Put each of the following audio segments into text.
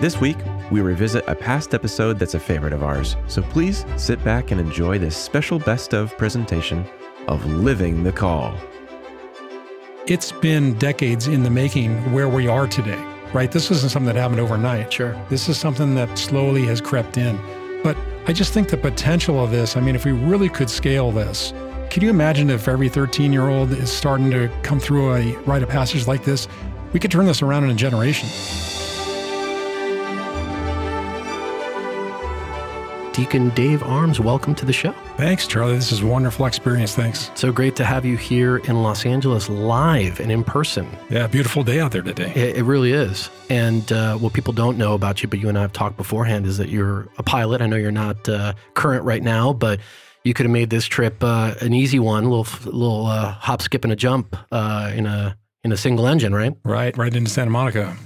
This week, we revisit a past episode that's a favorite of ours, so please sit back and enjoy this special best of presentation of Living the Call. It's been decades in the making where we are today, right? This isn't something that happened overnight. Sure. This is something that slowly has crept in. But I just think the potential of this, I mean, if we really could scale this, can you imagine if every 13 year old is starting to come through a rite of passage like this? We could turn this around in a generation. Deacon Dave Arms, welcome to the show. Thanks, Charlie. This is a wonderful experience. Thanks. So great to have you here in Los Angeles live and in person. Yeah, beautiful day out there today. It, it really is. And uh, what people don't know about you, but you and I have talked beforehand, is that you're a pilot. I know you're not uh, current right now, but you could have made this trip uh, an easy one, a little, little uh, hop, skip, and a jump uh, in a in a single engine, right? Right, right into Santa Monica.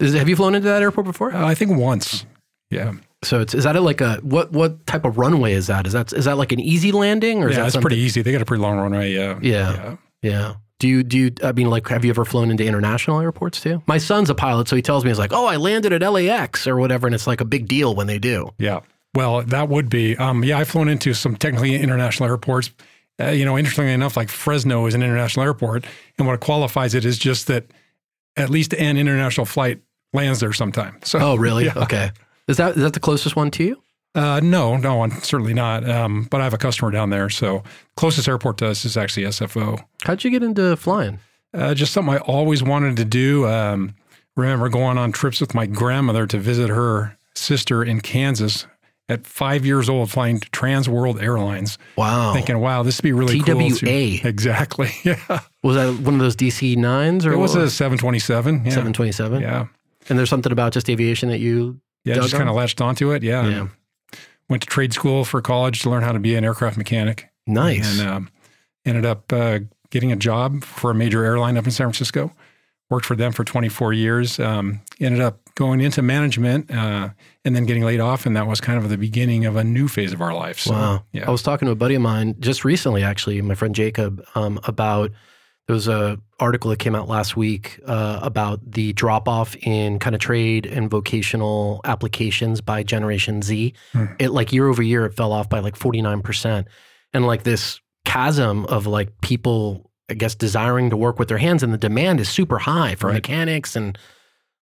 Is, have you flown into that airport before? Uh, I think once. Yeah. So it's is that like a what what type of runway is that? Is that is that like an easy landing or is yeah, that it's pretty easy. They got a pretty long runway. Yeah. Yeah. Yeah. Do you do you I mean like have you ever flown into international airports too? My son's a pilot, so he tells me he's like, "Oh, I landed at LAX or whatever," and it's like a big deal when they do. Yeah. Well, that would be. Um, yeah, I've flown into some technically international airports. Uh, you know, interestingly enough, like Fresno is an international airport, and what qualifies it is just that at least an international flight lands there sometime. So, Oh, really? Yeah. Okay. Is that is that the closest one to you? Uh, no, no, I'm certainly not. Um, but I have a customer down there, so closest airport to us is actually SFO. How'd you get into flying? Uh, just something I always wanted to do. Um, remember going on trips with my grandmother to visit her sister in Kansas at five years old, flying Trans World Airlines. Wow. thinking, wow, this would be really cool. TWA. Exactly. Yeah. was that one of those DC nines or It was a 727. Yeah. 727? Yeah. And there's something about just aviation that you Yeah. Just kind of latched onto it. Yeah. Yeah. Went to trade school for college to learn how to be an aircraft mechanic. nice. And um, ended up uh, getting a job for a major airline up in San Francisco. Worked for them for 24 years. Um, ended up going into management uh, and then getting laid off. And that was kind of the beginning of a new phase of our life. So, Wow. Yeah. I was talking to a buddy of mine just recently, actually, my friend Jacob, um, about there was a article that came out last week uh, about the drop off in kind of trade and vocational applications by Generation Z. Hmm. It like year over year, it fell off by like forty nine percent, and like this chasm of like people, I guess, desiring to work with their hands, and the demand is super high for Right. mechanics and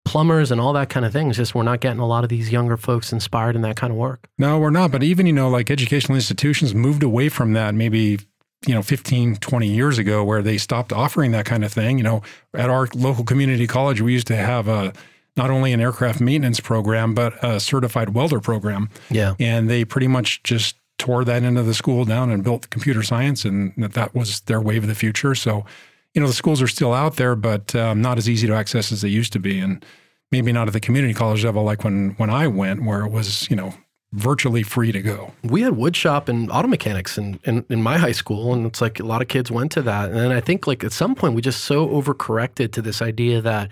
plumbers and all that kind of thing. It's just we're not getting a lot of these younger folks inspired in that kind of work. No, we're not. But even, you know, like educational institutions moved away from that maybe, you know, 15, 20 years ago where they stopped offering that kind of thing. You know, at our local community college, we used to have a not only an aircraft maintenance program, but a certified welder program. Yeah. And they pretty much just tore that into the school down and built computer science, and that, that was their wave of the future. So, you know, the schools are still out there, but um, not as easy to access as they used to be. And maybe not at the community college level like when when I went, where it was, you know, virtually free to go. we had wood shop and auto mechanics in, in, in my high school and it's like a lot of kids went to that and then i think like at some point we just so overcorrected to this idea that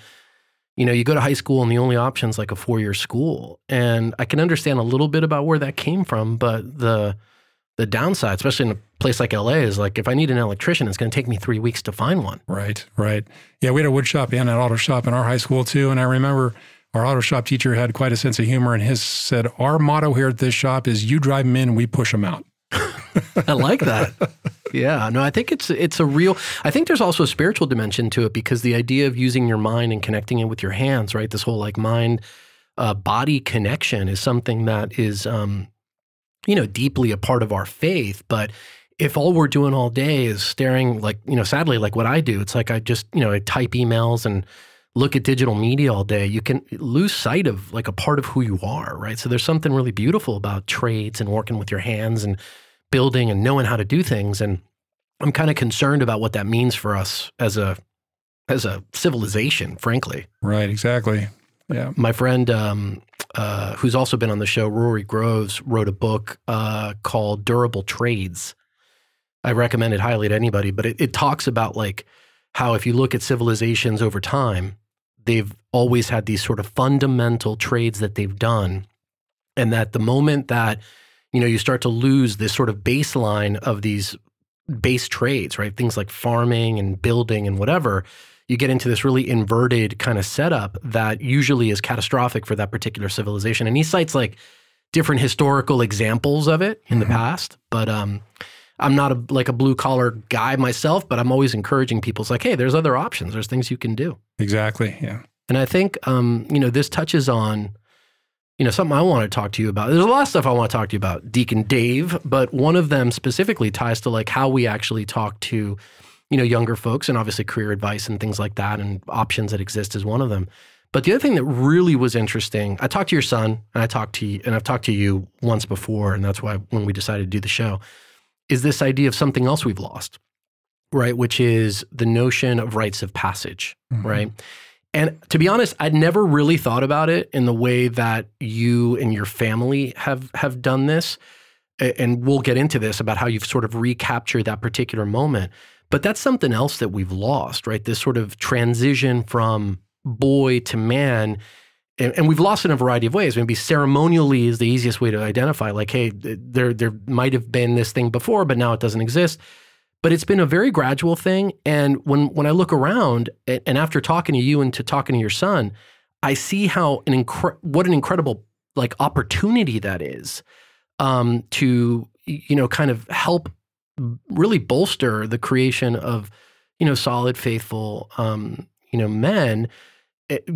you know you go to high school and the only option is like a four-year school and i can understand a little bit about where that came from but the the downside especially in a place like la is like if i need an electrician it's going to take me three weeks to find one Right, right. Yeah, we had a wood shop and an auto shop in our high school too. And I remember our auto shop teacher had quite a sense of humor and his said, Our motto here at this shop is you drive them in, we push them out. I like that. yeah, no, I think it's it's a real. I think there's also a spiritual dimension to it because the idea of using your mind and connecting it with your hands, right? This whole like mind uh, body connection is something that is, um, you know, deeply a part of our faith. But if all we're doing all day is staring, like you know, sadly, like what I do, it's like I just you know I type emails and look at digital media all day, you can lose sight of like a part of who you are, right? So there's something really beautiful about trades and working with your hands and building and knowing how to do things. And I'm kind of concerned about what that means for us as a as a civilization, frankly. Right, exactly. Yeah. My friend, um, uh, who's also been on the show, Rory Groves, wrote a book uh, called Durable Trades. I recommend it highly to anybody, but it, it talks about like how if you look at civilizations over time, they've always had these sort of fundamental trades that they've done. And that the moment that, you know, you start to lose this sort of baseline of these base trades, right? Things like farming and building and whatever, you get into this really inverted kind of setup that usually is catastrophic for that particular civilization. And he cites like different historical examples of it in mm-hmm. the past, but um, I'm not a, like a blue collar guy myself, but I'm always encouraging people. It's like, hey, there's other options. There's things you can do. Exactly. Yeah. And I think, um, you know, this touches on, you know, something I want to talk to you about. There's a lot of stuff I want to talk to you about, Deacon Dave, but one of them specifically ties to like how we actually talk to, you know, younger folks and obviously career advice and things like that and options that exist is one of them. But the other thing that really was interesting, I talked to your son and I talked to you, and I've talked to you once before, and that's why when we decided to do the show, is this idea of something else we've lost, right? Which is the notion of rites of passage, mm-hmm. right? And to be honest, I'd never really thought about it in the way that you and your family have have done this. And we'll get into this about how you've sort of recaptured that particular moment. But that's something else that we've lost, right? This sort of transition from boy to man and, we've lost in a variety of ways. Maybe ceremonially is the easiest way to identify, like, hey, there there might have been this thing before, but now it doesn't exist. But it's been a very gradual thing. And when when I look around, and after talking to you and to talking to your son, I see how an incre- what an incredible like opportunity that is um, to you know kind of help really bolster the creation of you know solid, faithful um, you know men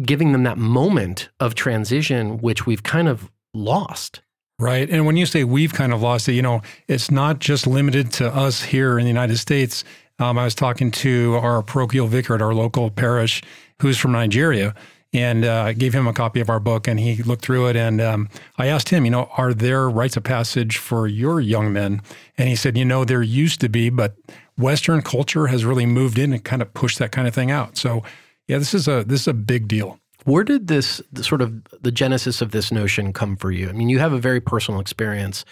giving them that moment of transition, which we've kind of lost. Right. And when you say we've kind of lost it, you know, it's not just limited to us here in the United States. Um, I was talking to our parochial vicar at our local parish who's from Nigeria. And uh, I gave him a copy of our book, and he looked through it. And um, I asked him, you know, are there rites of passage for your young men? And he said, you know, there used to be, but Western culture has really moved in and kind of pushed that kind of thing out. So yeah, this is a this is a big deal. Where did this sort of the genesis of this notion come for you? I mean, you have a very personal experience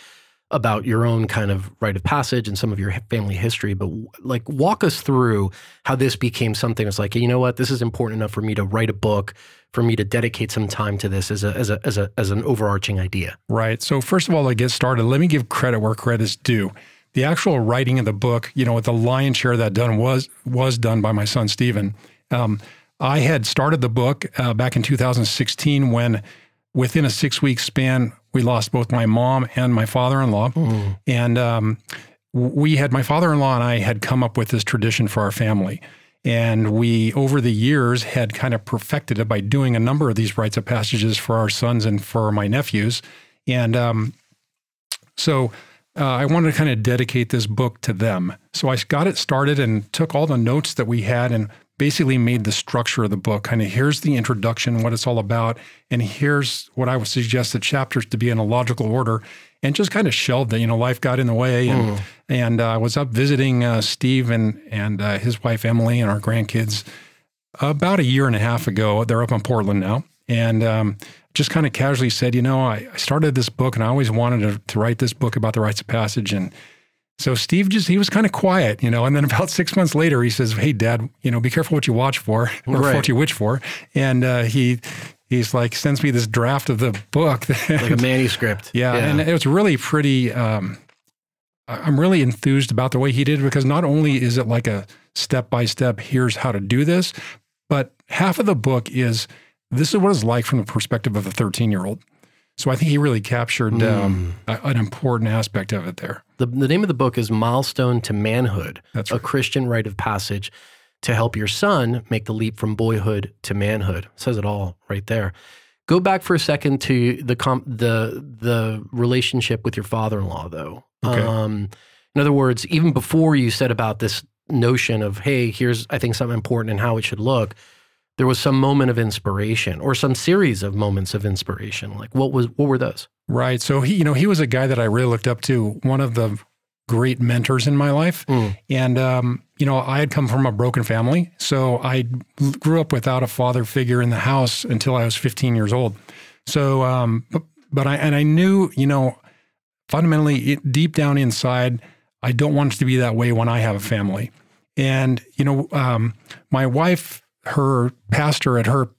about your own kind of rite of passage and some of your family history, but like walk us through how this became something that's like, you know what, this is important enough for me to write a book, for me to dedicate some time to this as a as a as a as an overarching idea. Right. So first of all, to get started, let me give credit where credit's due. The actual writing of the book, you know, with the lion's share of that done was was done by my son Stephen. Um, I had started the book uh, back in 2016 when, within a six week span, we lost both my mom and my father in law. Mm. And um, we had, my father in law and I had come up with this tradition for our family. And we, over the years, had kind of perfected it by doing a number of these rites of passages for our sons and for my nephews. And um, so uh, I wanted to kind of dedicate this book to them. So I got it started and took all the notes that we had and basically made the structure of the book kind of here's the introduction, what it's all about, and here's what I would suggest the chapters to be in a logical order, and just kind of shelved it. You know, life got in the way, and mm. and uh, I was up visiting uh, Steve and and uh, his wife Emily and our grandkids about a year and a half ago. They're up in Portland now, and. Um, just kind of casually said, you know, I, I started this book and I always wanted to, to write this book about the rites of passage. And so Steve just he was kind of quiet, you know, and then about six months later he says, "Hey, Dad, you know, be careful what you watch for or right. what you wish for." And uh, he he's like sends me this draft of the book, like a manuscript. Yeah, yeah, and it was really pretty. Um, I'm really enthused about the way he did it because not only is it like a step by step, here's how to do this, but half of the book is this is what it's like from the perspective of a 13 year old. So I think he really captured mm. um, a, an important aspect of it there. The, the name of the book is Milestone to Manhood, That's right. a Christian rite of passage to help your son make the leap from boyhood to manhood. It says it all right there. Go back for a second to the com- the the relationship with your father-in-law, though. Okay. Um, in other words, even before you said about this notion of, hey, here's I think something important and how it should look there was some moment of inspiration or some series of moments of inspiration. Like what was what were those? Right. So he, you know, he was a guy that I really looked up to. One of the great mentors in my life. Mm. And, um, you know, I had come from a broken family. So I grew up without a father figure in the house until I was 15 years old. So, um, but, but I, and I knew, you know, fundamentally it, deep down inside, I don't want it to be that way when I have a family. And, you know, um, my wife her pastor at her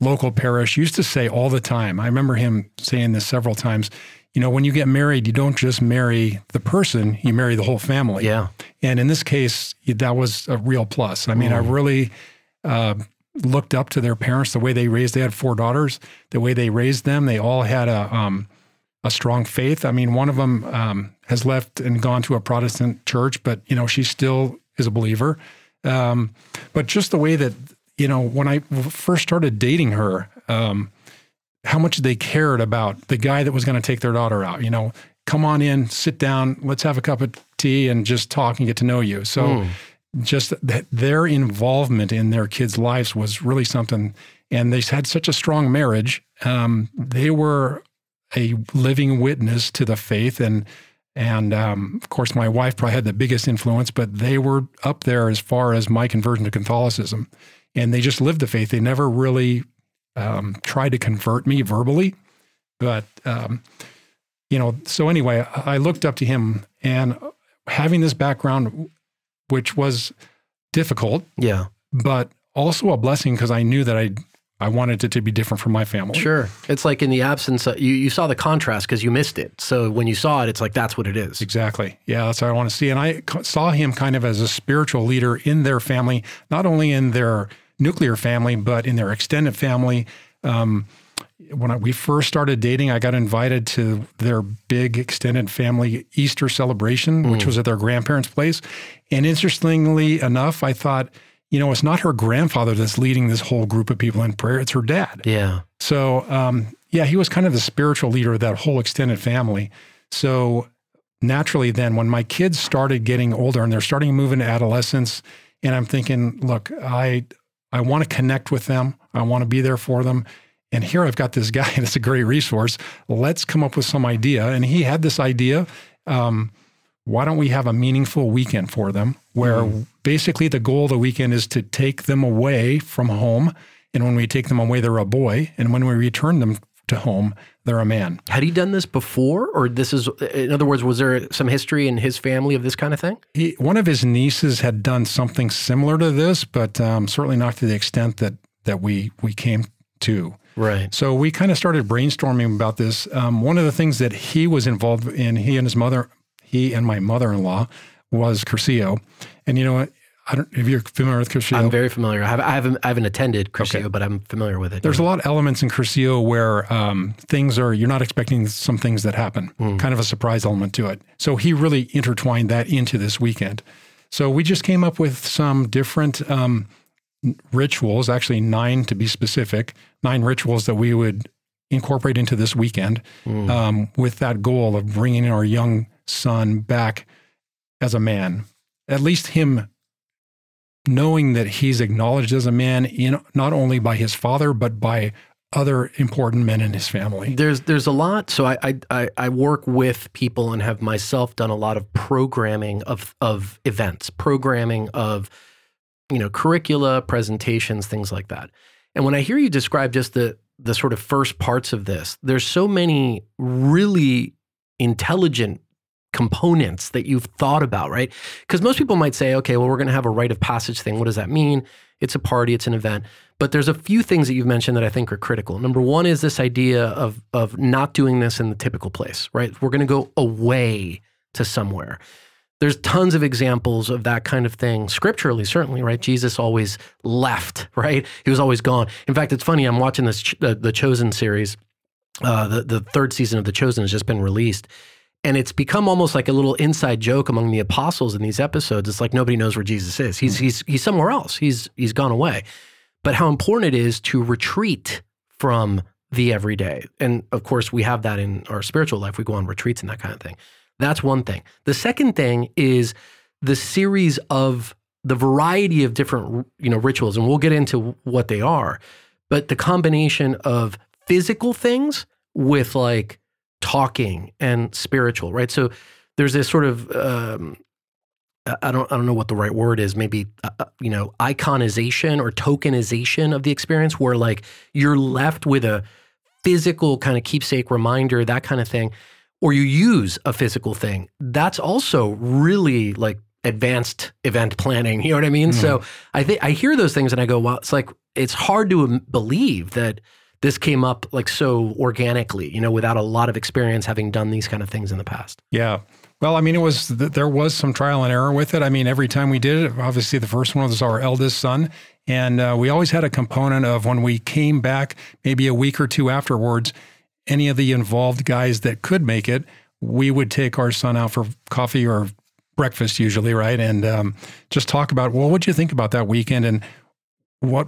local parish used to say all the time. I remember him saying this several times. You know, when you get married, you don't just marry the person, you marry the whole family. Yeah. And in this case, that was a real plus. I mean, mm. I really uh, looked up to their parents, the way they raised. They had four daughters. The way they raised them, they all had a um, a strong faith. I mean, one of them um, has left and gone to a Protestant church, but you know she still is a believer. Um, but just the way that you know when I first started dating her, um, how much they cared about the guy that was going to take their daughter out. You know, come on in, sit down, let's have a cup of tea, and just talk and get to know you. So. Mm just that their involvement in their kids' lives was really something. And they had such a strong marriage. Um, they were a living witness to the faith, and and um, of course, my wife probably had the biggest influence. But they were up there as far as my conversion to Catholicism, and they just lived the faith. They never really um, tried to convert me verbally, but um, you know. So anyway, I looked up to him, and having this background which was difficult. Yeah. But also a blessing because I knew that I I wanted it to be different from my family. Sure. It's like in the absence of, you you saw the contrast because you missed it. So when you saw it, it's like that's what it is. Exactly. Yeah, that's what I want to see. And I saw him kind of as a spiritual leader in their family, not only in their nuclear family, but in their extended family. Um, when I, we first started dating, I got invited to their big extended family Easter celebration, mm. which was at their grandparents' place. And interestingly enough, I thought, you know, it's not her grandfather that's leading this whole group of people in prayer; it's her dad. Yeah. So, um, yeah, he was kind of the spiritual leader of that whole extended family. So naturally, then when my kids started getting older and they're starting to move into adolescence, and I'm thinking, look, I I want to connect with them. I want to be there for them. And here I've got this guy that's a great resource. Let's come up with some idea. And he had this idea. Um, why don't we have a meaningful weekend for them where mm. basically the goal of the weekend is to take them away from home. And when we take them away, they're a boy. And when we return them to home, they're a man. Had he done this before? Or this is, in other words, was there some history in his family of this kind of thing? He, one of his nieces had done something similar to this, but um, certainly not to the extent that, that we, we came to. Right. So we kind of started brainstorming about this. Um, one of the things that he was involved in, he and his mother, he and my mother-in-law, was Cursillo. And you know what? I don't. If you're familiar with Cursillo, I'm very familiar. I, have, I haven't. I haven't attended Cursillo, okay. but I'm familiar with it. There's yeah. a lot of elements in Cursillo where um, things are you're not expecting some things that happen. Mm. Kind of a surprise element to it. So he really intertwined that into this weekend. So we just came up with some different um, rituals, actually nine to be specific, nine rituals that we would incorporate into this weekend mm. um, with that goal of bringing our young son back as a man. At least him knowing that he's acknowledged as a man in not only by his father but by other important men in his family. There's there's a lot. So I I I work with people and have myself done a lot of programming of of events, programming of you know, curricula, presentations, things like that. And when I hear you describe just the the sort of first parts of this, there's so many really intelligent components that you've thought about, right? Because most people might say, okay, well, we're going to have a rite of passage thing. What does that mean? It's a party, it's an event. But there's a few things that you've mentioned that I think are critical. Number one is this idea of of not doing this in the typical place, right? We're going to go away to somewhere there's tons of examples of that kind of thing scripturally certainly right jesus always left right he was always gone in fact it's funny i'm watching this the, the chosen series uh, the, the third season of the chosen has just been released and it's become almost like a little inside joke among the apostles in these episodes. It's like nobody knows where jesus is. He's he's he's somewhere else. He's he's gone away. But how important it is to retreat from the everyday. And of course we have that in our spiritual life. We go on retreats and that kind of thing. That's one thing. The second thing is the series of the variety of different you know rituals and we'll get into what they are but the combination of physical things with like talking and spiritual right so there's this sort of um, I don't I don't know what the right word is maybe uh, uh, you know iconization or tokenization of the experience where like you're left with a physical kind of keepsake reminder that kind of thing or you use a physical thing, that's also really like advanced event planning. You know what I mean? Mm. So I think I hear those things and I go, well, it's like it's hard to believe that this came up like so organically, you know, without a lot of experience having done these kind of things in the past. Yeah. Well, I mean, it was there was some trial and error with it. I mean, every time we did it, obviously the first one was our eldest son, And uh, we always had a component of when we came back, maybe a week or two afterwards, any of the involved guys that could make it, we would take our son out for coffee or breakfast usually, right? And um, just talk about, well, what did you think about that weekend? And what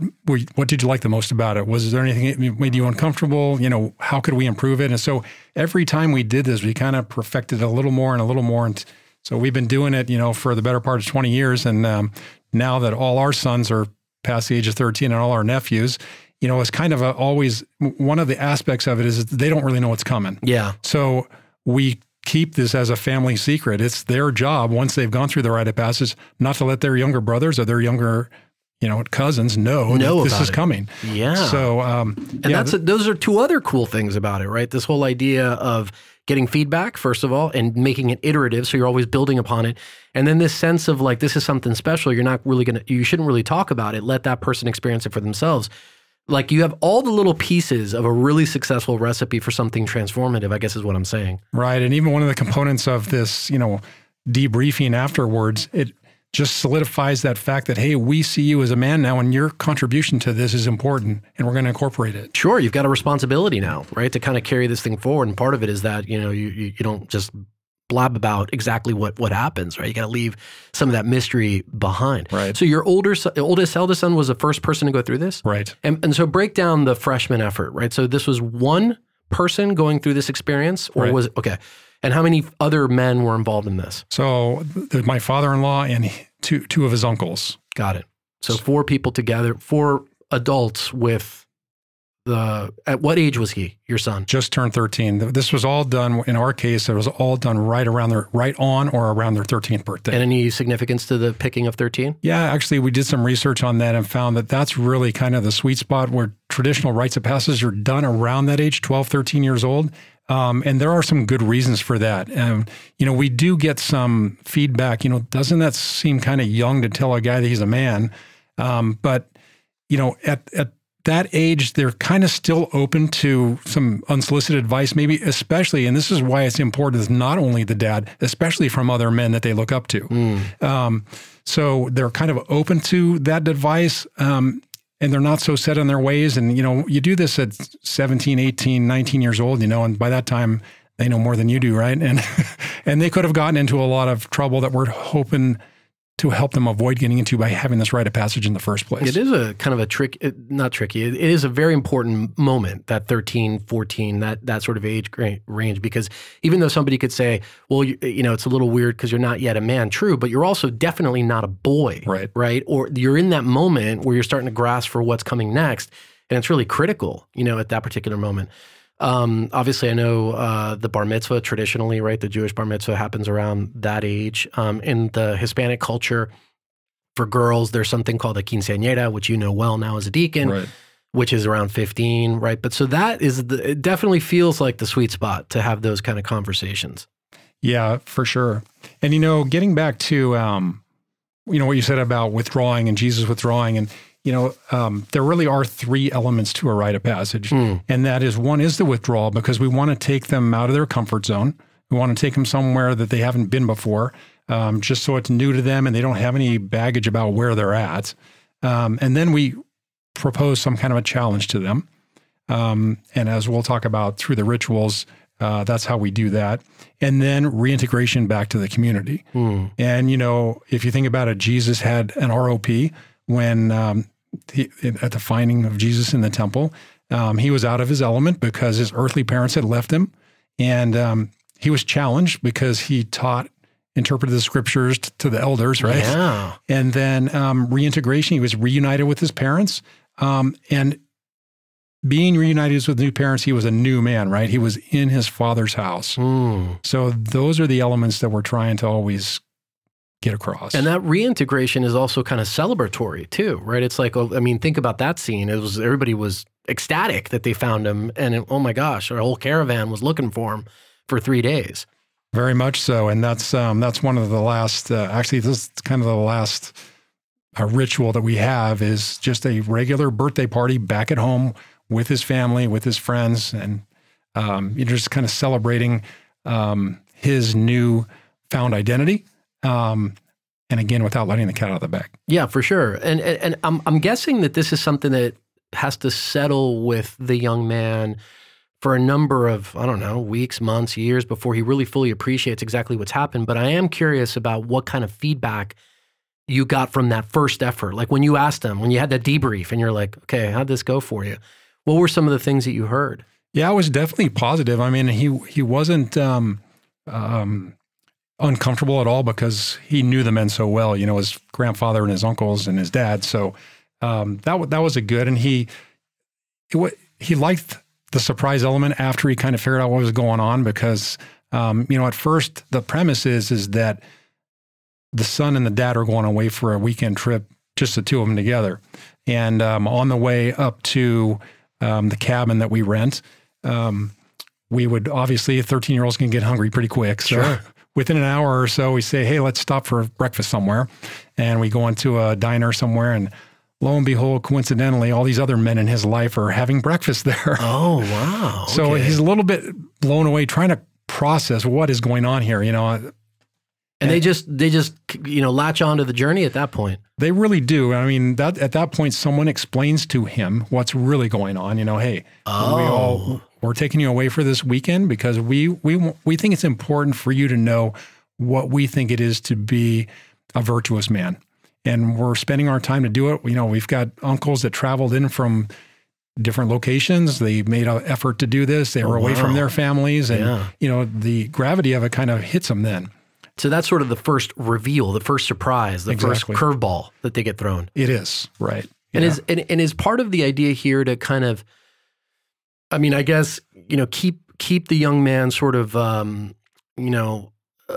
what did you like the most about it? Was there anything that made you uncomfortable? You know, how could we improve it? And so every time we did this, we kind of perfected it a little more and a little more. And so we've been doing it, you know, for the better part of 20 years. And um, now that all our sons are past the age of 13 and all our nephews, you know, it's kind of a, always one of the aspects of it is they don't really know what's coming. Yeah. So we keep this as a family secret. It's their job once they've gone through the rite of passage not to let their younger brothers or their younger you know, cousins know, know this is it. coming. Yeah. So, um, and yeah, that's a, those are two other cool things about it, right? This whole idea of getting feedback first of all and making it iterative, so you're always building upon it, and then this sense of like this is something special. You're not really gonna, you shouldn't really talk about it. Let that person experience it for themselves. Like you have all the little pieces of a really successful recipe for something transformative. I guess is what I'm saying. Right, and even one of the components of this, you know, debriefing afterwards, it just solidifies that fact that hey we see you as a man now and your contribution to this is important and we're going to incorporate it. Sure you've got a responsibility now right to kind of carry this thing forward. And part of it is that you know you, you, you don't just blab about exactly what what happens right? You got to leave some of that mystery behind. Right. So your older oldest eldest son was the first person to go through this? Right. And, and so break down the freshman effort right? So this was one person going through this experience or right. was it okay and how many other men were involved in this? So th- my father-in-law and two two of his uncles. Got it. So four people together, four adults with the at what age was he your son just turned 13 this was all done in our case it was all done right around their right on or around their 13th birthday and any significance to the picking of 13 yeah actually we did some research on that and found that that's really kind of the sweet spot where traditional rites of passage are done around that age 12 13 years old um, and there are some good reasons for that. And, you know, we do get some feedback. You know, doesn't that seem kind of young to tell a guy that he's a man? Um, but you know, at at that age, they're kind of still open to some unsolicited advice, maybe especially, and this is why it's important, is not only the dad, especially from other men that they look up to. Mm. Um, so they're kind of open to that advice. Um, and they're not so set in their ways. And, you know, you do this at 17, 18, 19 years old, you know, and by that time they know more than you do, right? And and they could have gotten into a lot of trouble that we're hoping to help them avoid getting into by having this rite of passage in the first place. It is a kind of a trick, not tricky. It is a very important moment, that 13, 14, that, that sort of age range, because even though somebody could say, well, you, you know, it's a little weird because you're not yet a man, true, but you're also definitely not a boy, right? Right. Or you're in that moment where you're starting to grasp for what's coming next. And it's really critical, you know, at that particular moment. Um, obviously, I know uh, the bar mitzvah traditionally, right? The Jewish bar mitzvah happens around that age. Um, in the Hispanic culture, for girls, there's something called a quinceañera, which you know well now as a deacon, right. which is around 15, right? But so that is the, it definitely feels like the sweet spot to have those kind of conversations. Yeah, for sure. And you know, getting back to um, you know what you said about withdrawing and Jesus withdrawing, and you know, um, there really are three elements to a rite of passage. Mm. And that is one is the withdrawal because we want to take them out of their comfort zone. We want to take them somewhere that they haven't been before, um, just so it's new to them and they don't have any baggage about where they're at. Um, and then we propose some kind of a challenge to them. Um, and as we'll talk about through the rituals, uh, that's how we do that. And then reintegration back to the community. Mm. And, you know, if you think about it, Jesus had an ROP when um, he, at the finding of Jesus in the temple. Um, he was out of his element because his earthly parents had left him. And um, he was challenged because he taught, interpreted the scriptures t- to the elders, right? Yeah. And then um, reintegration, he was reunited with his parents. Um, and being reunited with new parents, he was a new man, right? He was in his father's house. Mm. So those are the elements that we're trying to always get across. And that reintegration is also kind of celebratory too, right? It's like, oh, I mean, think about that scene. It was everybody was ecstatic that they found him, and it, oh my gosh, our whole caravan was looking for him for three days. Very much so, and that's um, that's one of the last. Uh, actually, this is kind of the last uh, ritual that we have is just a regular birthday party back at home with his family, with his friends, and um, you're just kind of celebrating um, his new found identity um, and again without letting the cat out of the bag. Yeah, for sure. And and, and I'm I'm guessing that this is something that has to settle with the young man for a number of I don't know weeks, months, years before he really fully appreciates exactly what's happened. But I am curious about what kind of feedback you got from that first effort. Like when you asked him, when you had that debrief, and you're like, okay, how'd this go for you? What were some of the things that you heard? Yeah, it was definitely positive. I mean, he he wasn't um, um, uncomfortable at all because he knew the men so well. You know, his grandfather and his uncles and his dad. So um, that that was a good. And he he, he liked the surprise element after he kind of figured out what was going on because um, you know at first the premise is is that the son and the dad are going away for a weekend trip, just the two of them together, and um, on the way up to um, the cabin that we rent. Um, we would obviously 13 year olds can get hungry pretty quick. So Sure. Within an hour or so, we say, Hey, let's stop for breakfast somewhere. And we go into a diner somewhere and lo and behold, coincidentally, all these other men in his life are having breakfast there. Oh wow! So okay. he's a little bit blown away trying to process what is going on here. You know, and they just they just you know latch onto the journey at that point. They really do. I mean, that at that point, someone explains to him what's really going on. You know, hey, we oh. all we're taking you away for this weekend because we we we think it's important for you to know what we think it is to be a virtuous man, and we're spending our time to do it. You know, we've got uncles that traveled in from different locations. They made an effort to do this. They were oh, away from their families, and Yeah. you know, the gravity of it kind of hits them then. So that's sort of the first reveal, the first surprise, the Exactly. first curveball that they get thrown. It is right. And Yeah. is and, and is part of the idea here to kind of, I mean, I guess you know keep keep the young man sort of um, you know uh,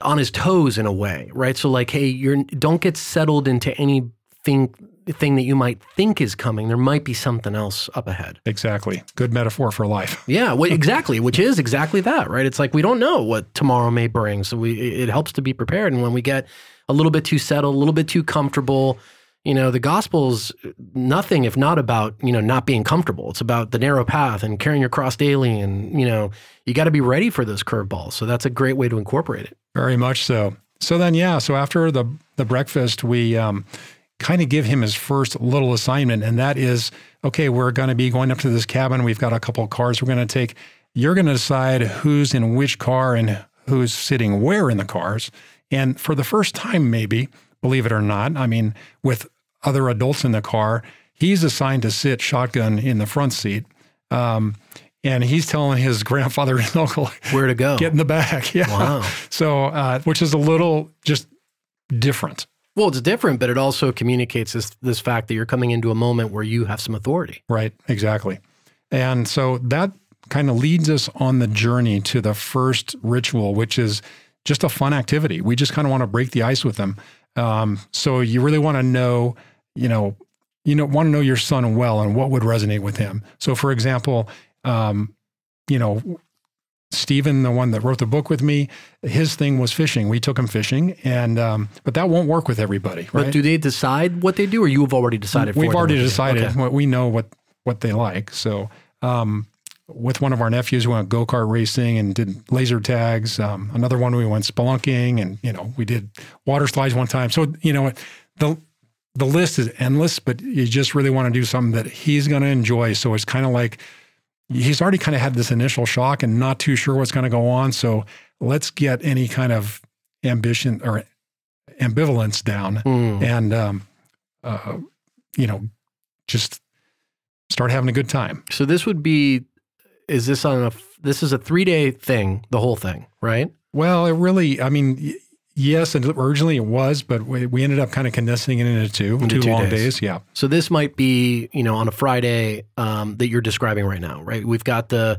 on his toes in a way, right? So like, hey, you're don't get settled into anything thing that you might think is coming. There might be something else up ahead. exactly good metaphor for life. Yeah, well, exactly, which is exactly that, right? It's like we don't know what tomorrow may bring, so we it helps to be prepared. And when we get a little bit too settled, a little bit too comfortable, you know, the gospel's nothing if not about you know not being comfortable. It's about the narrow path and carrying your cross daily, and you know, you got to be ready for those curveballs. So that's a great way to incorporate it. Very much so. So then, yeah. So after the the breakfast, we um, kind of give him his first little assignment, and that is, okay, we're going to be going up to this cabin. We've got a couple of cars we're going to take. You're going to decide who's in which car and who's sitting where in the cars. And for the first time, maybe, believe it or not, I mean, with other adults in the car, he's assigned to sit shotgun in the front seat. Um, and he's telling his grandfather and uncle, Where to go? get in the back. Yeah. Wow. So, uh, which is a little just different. Well, it's different, but it also communicates this this fact that you're coming into a moment where you have some authority. Right. Exactly. And so that kind of leads us on the journey to the first ritual, which is just a fun activity. We just kind of want to break the ice with them. Um, so you really want to know, you know, you know, want to know your son well and what would resonate with him. So, for example, um, you know, Stephen, the one that wrote the book with me, his thing was fishing. We took him fishing, and um, but that won't work with everybody, right? But do they decide what they do, or you have already decided? We've for them already what decided Okay. what we know what what they like. So um, with one of our nephews, we went go kart racing and did laser tags. Um, another one we went spelunking, and you know we did water slides one time. So you know the the list is endless, but you just really want to do something that he's going to enjoy. So it's kind of like he's already kind of had this initial shock and not too sure what's going to go on. So let's get any kind of ambition or ambivalence down Hmm. and um, uh, you know just start having a good time So this would be, is this on a, this is a three day thing, the whole thing, right? well it really i mean yes and originally it was but we, we ended up kind of condensing it into two Into two two long days. days yeah So this might be, you know, on a Friday um, that you're describing right now, right? We've got the,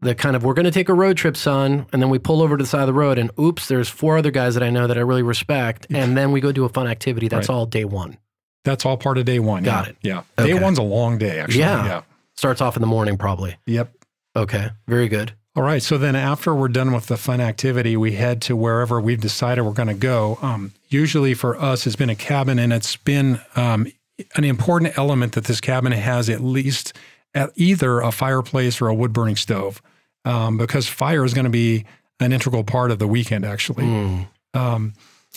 the kind of, we're going to take a road trip, son. And then we pull over to the side of the road and oops, there's four other guys that I know that I really respect. And then we go do a fun activity. That's Right. all day one. that's all part of day one Got yeah. it. yeah Okay. day one's a long day actually Yeah. yeah Starts off in the morning, probably. yep Okay. Very good. All right. So then after we're done with the fun activity, we head to wherever we've decided we're going to go. Um, usually for us, it's been a cabin, and it's been um, an important element that this cabin has at least at either a fireplace or a wood burning stove, um, because fire is going to be an integral part of the weekend, actually. Mm. Um,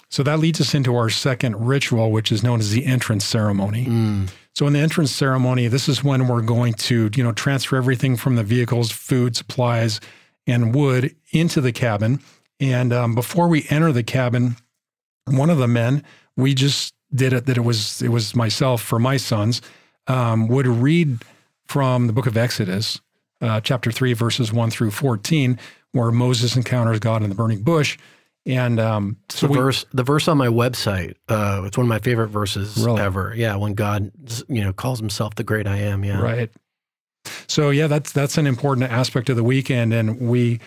So that leads us into our second ritual, which is known as the entrance ceremony. Mm. So in the entrance ceremony, this is when we're going to, you know, transfer everything from the vehicles, food, supplies, and wood into the cabin. And um, before we enter the cabin, one of the men, we just did it that it was it was myself for my sons, um, would read from the book of Exodus, uh, chapter three, verses one through fourteen, where Moses encounters God in the burning bush. And um, so the we, verse, the verse on my website, uh, it's one of my favorite verses Really? ever. Yeah, when God, you know, calls himself the great I am. Yeah, Right. So yeah, that's that's an important aspect of the weekend, and we,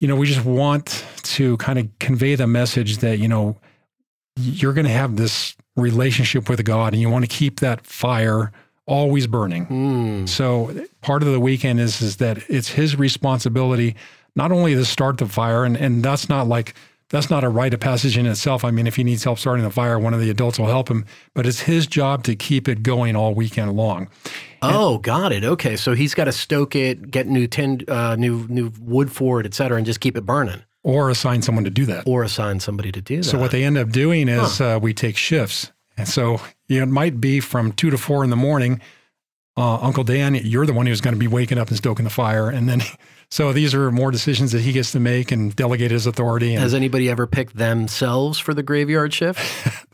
you know, we just want to kind of convey the message that you know you're going to have this relationship with God, and you want to keep that fire always burning. Mm. So part of the weekend is is that it's His responsibility not only to start the fire, and and that's not like that's not a rite of passage in itself. I mean, if he needs help starting the fire, one of the adults will help him, but it's his job to keep it going all weekend long. Oh, got it. Okay, so he's got to stoke it, get new tin, uh, new new wood for it, et cetera, and just keep it burning, or assign someone to do that. or assign somebody to do that. So what they end up doing is uh, we take shifts, and so you know, it might be from two to four in the morning. Uh, Uncle Dan, you're the one who's going to be waking up and stoking the fire, and then so these are more decisions that he gets to make and delegate his authority. And Has anybody ever picked themselves for the graveyard shift?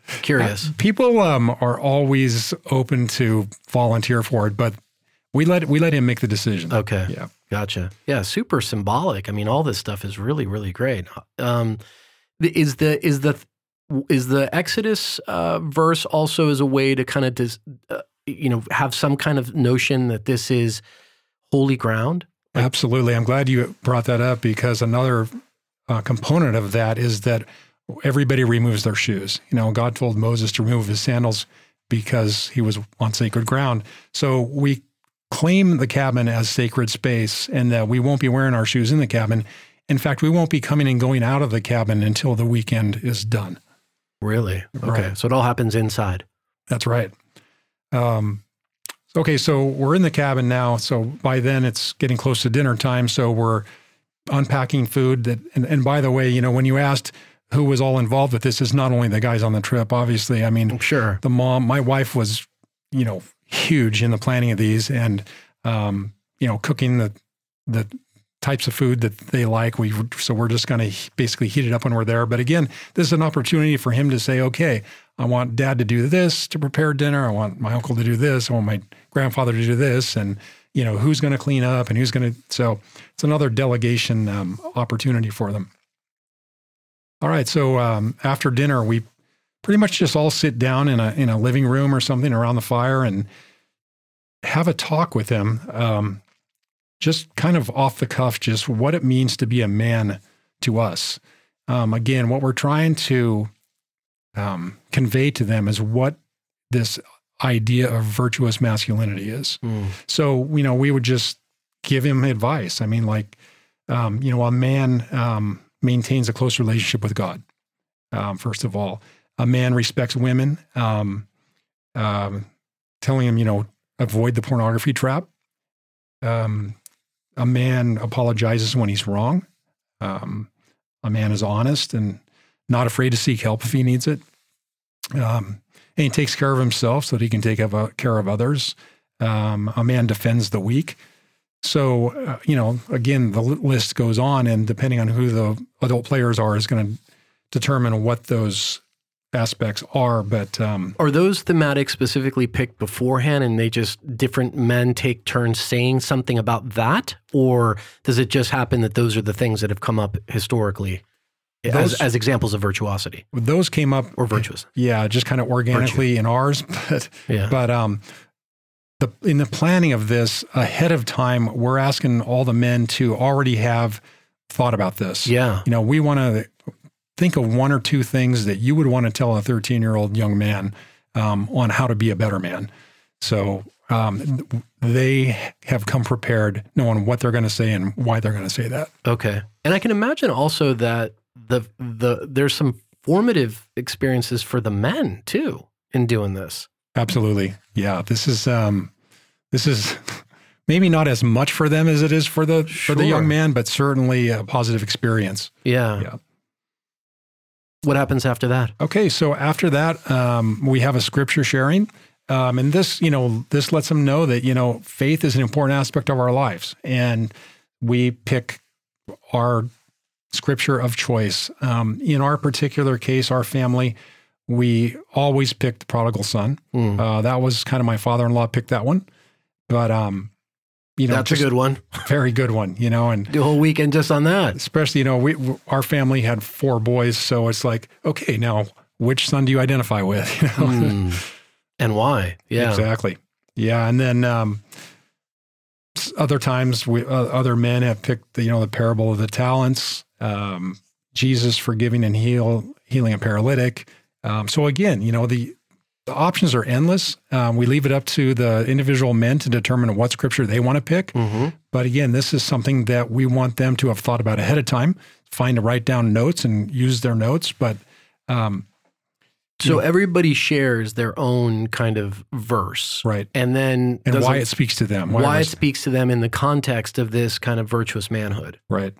Curious. people um, are always open to volunteer for it, but we let we let him make the decision. Okay. Yeah. Gotcha. Yeah, super symbolic. I mean, all this stuff is really, really great. Um, is the is the is the Exodus uh, verse also as a way to kind of dis, uh, you know have some kind of notion that this is holy ground? Absolutely. I'm glad you brought that up because another uh, component of that is that everybody removes their shoes. You know, God told Moses to remove his sandals because he was on sacred ground. So we claim the cabin as sacred space and that we won't be wearing our shoes in the cabin. In fact, we won't be coming and going out of the cabin until the weekend is done. Really? Okay. Right. So it all happens inside. That's right. Um, okay, so we're in the cabin now. So by then it's getting close to dinner time. So we're unpacking food. That and, and by the way, you know, when you asked who was all involved with this, is not only the guys on the trip. Obviously, I mean, Sure. the mom, my wife was, you know, huge in the planning of these and, um, you know, cooking the the types of food that they like. We so we're just going to basically heat it up when we're there. But again, this is an opportunity for him to say, okay, I want dad to do this to prepare dinner. I want my uncle to do this. I want my grandfather to do this, and you know who's going to clean up and who's going to. So it's another delegation um, opportunity for them. All right, so um, after dinner, we pretty much just all sit down in a in a living room or something around the fire and have a talk with him. Um, just kind of off the cuff, just what it means to be a man to us. Um, again, what we're trying to um, convey to them is what this idea of virtuous masculinity is. Mm. So, you know, we would just give him advice. I mean, like, um, you know, a man um, maintains a close relationship with God, um, first of all. A man respects women, um, um, telling him, you know, avoid the pornography trap. Um, a man apologizes when he's wrong. Um, a man is honest and not afraid to seek help if he needs it. Um, and he takes care of himself so that he can take uh, care of others. Um, a man defends the weak. So, uh, you know, again, the list goes on, and depending on who the adult players are, is going to determine what those aspects are. But um, Are those thematics specifically picked beforehand and they just different men take turns saying something about that? Or does it just happen that those are the things that have come up historically Those- as examples of virtuosity those came up, or virtuous? yeah, just kind of organically in ours. But Yeah. But um, the in the planning of this ahead of time, we're asking all the men to already have thought about this. yeah. You know, we want to think of one or two things that you would want to tell a 13 year old young man um, on how to be a better man. So um, they have come prepared, knowing what they're going to say and why they're going to say that. Okay. And I can imagine also that the the there's some formative experiences for the men too in doing this. Absolutely, yeah. This is um, this is maybe not as much for them as it is for the for the young man, but certainly a positive experience. Yeah. Yeah. What happens after that? Okay, so after that, um, we have a scripture sharing. Um, and this, you know, this lets them know that, you know, faith is an important aspect of our lives. And we pick our scripture of choice. Um, in our particular case, our family, we always picked the prodigal son. Mm. Uh, that was kind of my father in law picked that one. But, um, you know, That's a good one. very good one, you know, and a whole weekend just on that. especially, you know, we, our family had four boys. So it's like, okay, now which son do you identify with? You know? Mm. And why? Yeah. Exactly. Yeah, and then um, other times, we uh, other men have picked the you know the parable of the talents, um, Jesus forgiving and heal healing a paralytic. Um, so again, you know the the options are endless. Um, we leave it up to the individual men to determine what scripture they want to pick. hmm But again, this is something that we want them to have thought about ahead of time. Find to write down notes and use their notes. But um, So everybody shares their own kind of verse. right, And then and why it- it speaks to them. why it speaks to them in the context of this kind of virtuous manhood. right.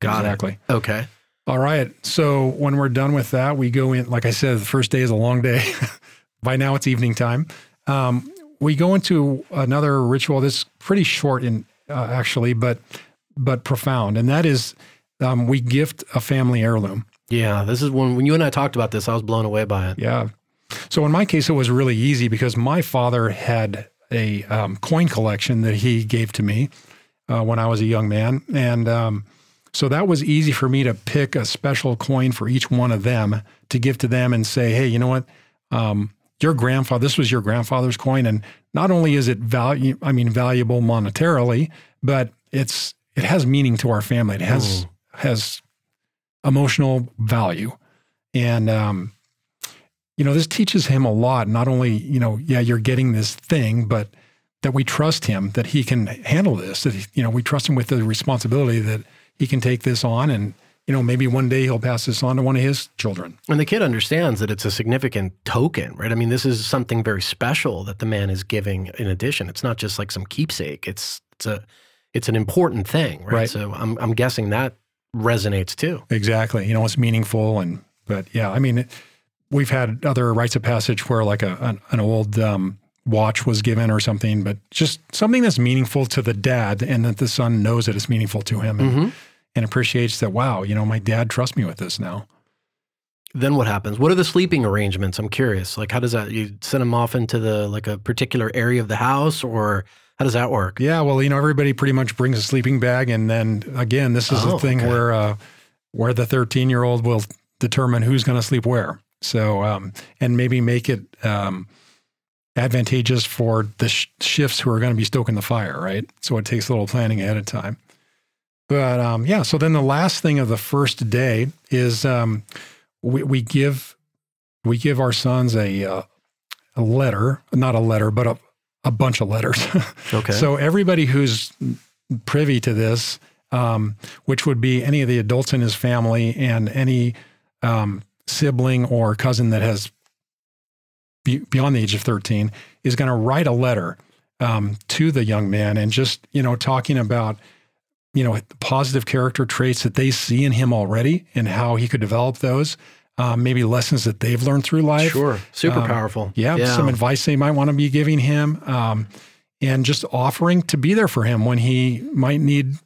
Got it. exactly. Okay. All right. So when we're done with that, we go in. Like I said, the first day is a long day. By now, it's evening time. Um, we go into another ritual that's pretty short in uh, actually, but but profound, and that is um, we gift a family heirloom. Yeah, this is when when you and I talked about this, I was blown away by it. Yeah. So in my case, it was really easy because my father had a um, coin collection that he gave to me uh, when I was a young man, and um, so that was easy for me to pick a special coin for each one of them to give to them and say, hey, you know what? Um, your grandfather, this was your grandfather's coin, and not only is it value, I mean, valuable monetarily, but it's it has meaning to our family. It has has emotional value, and um, you know, this teaches him a lot. Not only, you know, yeah, you're getting this thing, but that we trust him that he can handle this. That you know, we trust him with the responsibility that he can take this on, and you know, maybe one day he'll pass this on to one of his children. And the kid understands that it's a significant token, right? I mean, this is something very special that the man is giving in addition. It's not just like some keepsake. It's it's a it's an important thing, right? Right. So I'm I'm guessing that resonates too. Exactly. You know, it's meaningful, and but yeah, I mean, it, we've had other rites of passage where like a an, an old um, watch was given or something, but just something that's meaningful to the dad, and that the son knows that it's meaningful to him, and, hmm and appreciates that. Wow, you know, my dad trusts me with this now. Then what happens? What are the sleeping arrangements? I'm curious. Like, how does that? You send them off into the like a particular area of the house, or how does that work? Yeah, well, you know, everybody pretty much brings a sleeping bag, and then again, this is Oh, the thing okay. where uh, where the 13 year old will determine who's going to sleep where. So, um, and maybe make it um, advantageous for the sh- shifts who are going to be stoking the fire, right? So it takes a little planning ahead of time. But um, yeah, so then the last thing of the first day is um, we, we give we give our sons a uh, a letter, not a letter, but a, a bunch of letters. Okay. So everybody who's privy to this, um, which would be any of the adults in his family and any um, sibling or cousin that has be, beyond the age of 13, is going to write a letter um, to the young man and just, you know, talking about, you know, positive character traits that they see in him already and how he could develop those. Um, maybe lessons that they've learned through life. sure. Super Um, powerful. Yeah, some advice they might want to be giving him, um, and just offering to be there for him when he might need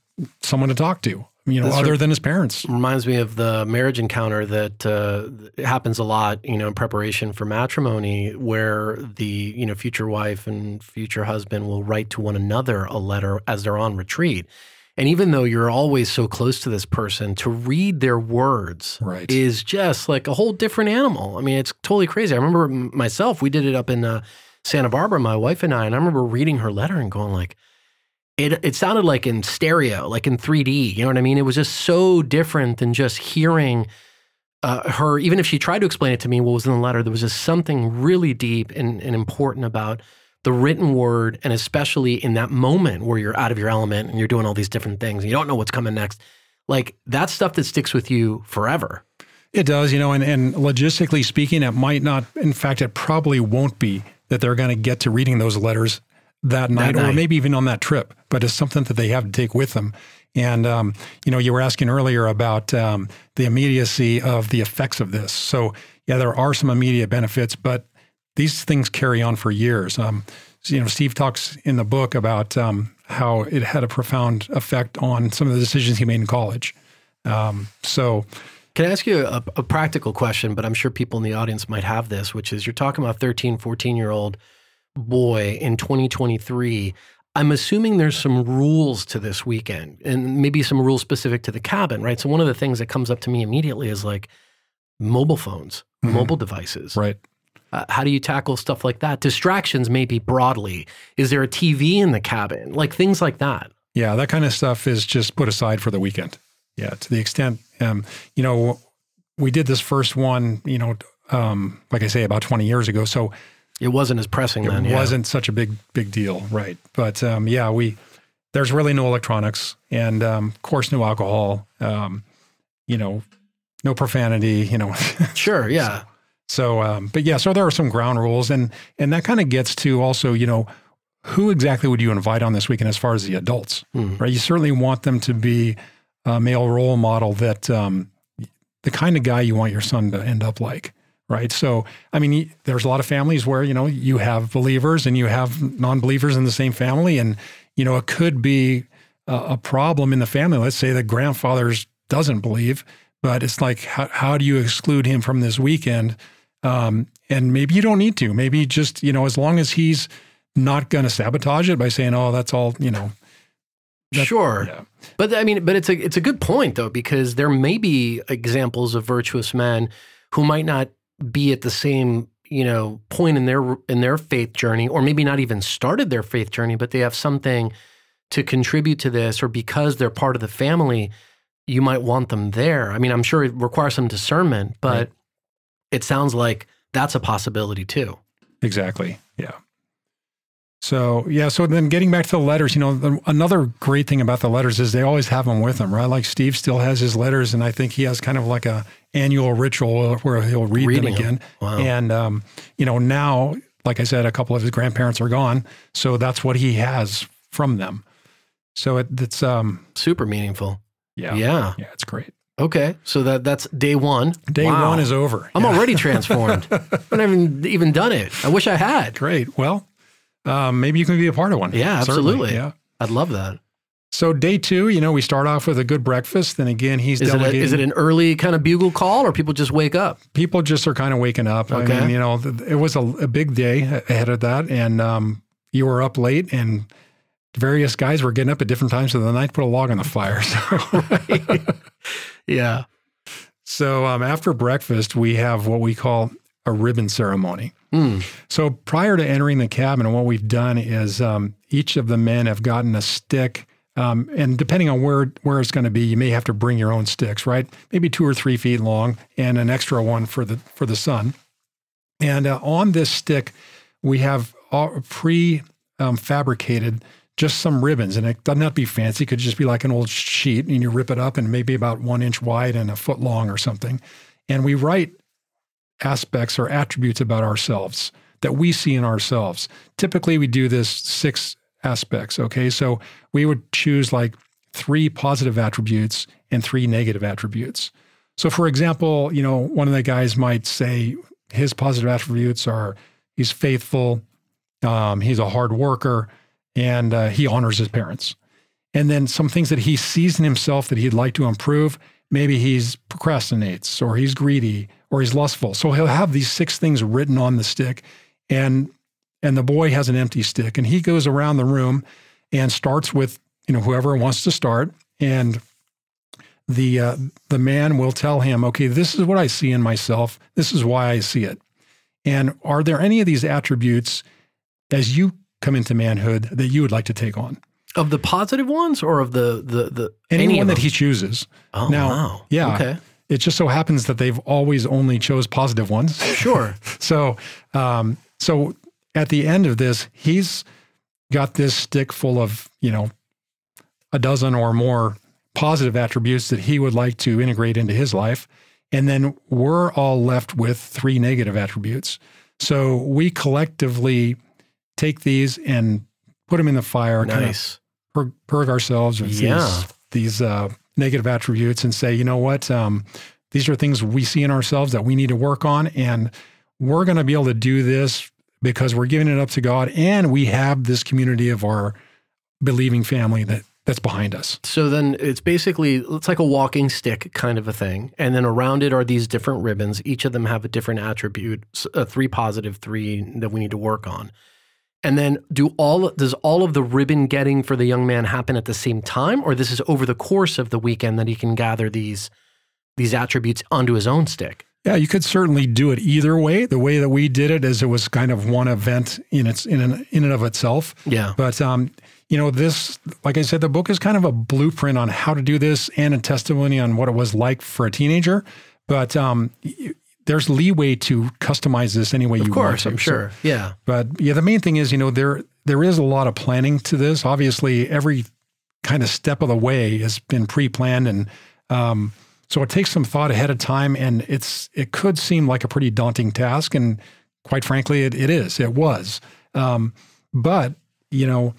someone to talk to. You know, That's other than his parents. reminds me of the marriage encounter that uh, happens a lot, you know, in preparation for matrimony, where the you know future wife and future husband will write to one another a letter as they're on retreat. And even though you're always so close to this person, to read their words Right. is just like a whole different animal. I mean, it's totally crazy. I remember myself, we did it up in uh, Santa Barbara, my wife and I, and I remember reading her letter and going like, it, it sounded like in stereo, like in 3D. You know what I mean? It was just so different than just hearing uh, her. Even if she tried to explain it to me, what was in the letter, there was just something really deep and, and important about the written word, and especially in that moment where you're out of your element and you're doing all these different things and you don't know what's coming next. Like that's stuff that sticks with you forever. It does, you know, and, and logistically speaking, it might not, in fact, it probably won't be that they're going to get to reading those letters that night, night. or maybe even on that trip, but it's something that they have to take with them. And um, you know, you were asking earlier about um, the immediacy of the effects of this. So yeah, there are some immediate benefits, but these things carry on for years. Um, you know, Steve talks in the book about um, how it had a profound effect on some of the decisions he made in college. Um, so, Can I ask you a, a practical question? But I'm sure people in the audience might have this, which is you're talking about 13, 14 year old boy in 2023. I'm assuming there's some rules to this weekend and maybe some rules specific to the cabin, right? So, one of the things that comes up to me immediately is like mobile phones, Mhm. mobile devices. right. Uh, how do you tackle stuff like that? Distractions, maybe broadly. Is there a TV in the cabin? Like things like that. Yeah, that kind of stuff is just put aside for the weekend. Yeah, to the extent, um, you know, we did this first one, you know, um, like I say, about 20 years ago. So It wasn't as pressing it then. yeah. wasn't such a big, big deal. Right. But um, yeah, we, there's really no electronics and, um, of course, no alcohol, um, you know, no profanity, you know. Sure. Yeah. So, um, but yeah, so there are some ground rules, and and that kind of gets to also, you know, who exactly would you invite on this weekend as far as the adults, Hmm. right? You certainly want them to be a male role model that um, the kind of guy you want your son to end up like, right? So, I mean, there's a lot of families where you know you have believers and you have non-believers in the same family, and you know it could be a, a problem in the family. Let's say the grandfather's doesn't believe, but it's like how, how do you exclude him from this weekend? Um, and maybe you don't need to. Maybe just you know, as long as he's not going to sabotage it by saying, "Oh, that's all," you know. Sure. Yeah. But I mean, but it's a it's a good point though because there may be examples of virtuous men who might not be at the same you know point in their in their faith journey, or maybe not even started their faith journey, but they have something to contribute to this, or because they're part of the family, you might want them there. I mean, I'm sure it requires some discernment, but Right. It sounds like that's a possibility too. Exactly. Yeah. So yeah. So then getting back to the letters, you know, the, another great thing about the letters is they always have them with them, right? Like Steve still has his letters, and I think he has kind of like a annual ritual where he'll read Reading them 'em. again. Wow. And um, you know, now, like I said, a couple of his grandparents are gone, so that's what he has from them. So it, it's um, Super meaningful. yeah, Yeah. yeah, it's great. Okay. So that that's day one. Day Wow. one is over. I'm Yeah. already transformed. I haven't even, even done it. I wish I had. great. Well, um, maybe you can be a part of one. Yeah, Certainly. absolutely. Yeah. I'd love that. So day two, you know, we start off with a good breakfast. Then again, he's Is it, a, is it an early kind of bugle call or people just wake up? people just are kind of waking up. I Okay. mean, you know, it was a, a big day ahead of that, and um, you were up late, and various guys were getting up at different times of the night put a log on the fire. So, Yeah. so um, after breakfast, we have what we call a ribbon ceremony. Hmm. So prior to entering the cabin, what we've done is um, each of the men have gotten a stick. Um, and depending on where where it's going to be, you may have to bring your own sticks, right? Maybe two or three feet long, and an extra one for the for the son. And uh, on this stick, we have all pre um, fabricated just some ribbons, and it doesn't have to be fancy. It could just be like an old sheet, and you rip it up, and maybe about one inch wide and a foot long or something. And we write aspects or attributes about ourselves that we see in ourselves. Typically, we do this six aspects. Okay. So we would choose like three positive attributes and three negative attributes. So, for example, you know, one of the guys might say his positive attributes are he's faithful, um, he's a hard worker, and uh, he honors his parents. And then some things that he sees in himself that he'd like to improve. Maybe he's procrastinates, or he's greedy, or he's lustful. So he'll have these six things written on the stick, and and the boy has an empty stick, and he goes around the room and starts with you know whoever wants to start, and the uh, the man will tell him, okay, this is what I see in myself. This is why I see it. And are there any of these attributes as you come into manhood that you would like to take on? Of the positive ones or of the the the any Anyone of that he chooses. Oh now, wow. yeah. Okay. It just so happens that they've always only chose positive ones. Sure. so, um, so at the end of this, he's got this stick full of you know a dozen or more positive attributes that he would like to integrate into his life, and then we're all left with three negative attributes. So we collectively take these and put them in the fire, kind of Nice. purg, purg ourselves of Yeah. these, these uh, negative attributes and say, you know what, um, these are things we see in ourselves that we need to work on. And we're going to be able to do this because we're giving it up to God and we have this community of our believing family that that's behind us. So then it's basically it's like a walking stick kind of a thing, and then around it are these different ribbons. Each of them have a different attribute, uh, three positive, three that we need to work on. And then do all does all of the ribbon getting for the young man happen at the same time, or this is over the course of the weekend that he can gather these these attributes onto his own stick? Yeah, you could certainly do it either way. The way that we did it is it was kind of one event in its in an, in and of itself. Yeah. But um, you know, this, like I said, the book is kind of a blueprint on how to do this and a testimony on what it was like for a teenager. But um, there's leeway to customize this any way you Of want course. I'm So- sure. Yeah. but yeah, the main thing is, you know, there there is a lot of planning to this. Obviously, every kind of step of the way has been pre-planned, and um, so it takes some thought ahead of time. And it's it could seem like a pretty daunting task, and quite frankly, it, it is. It was, um, but you know,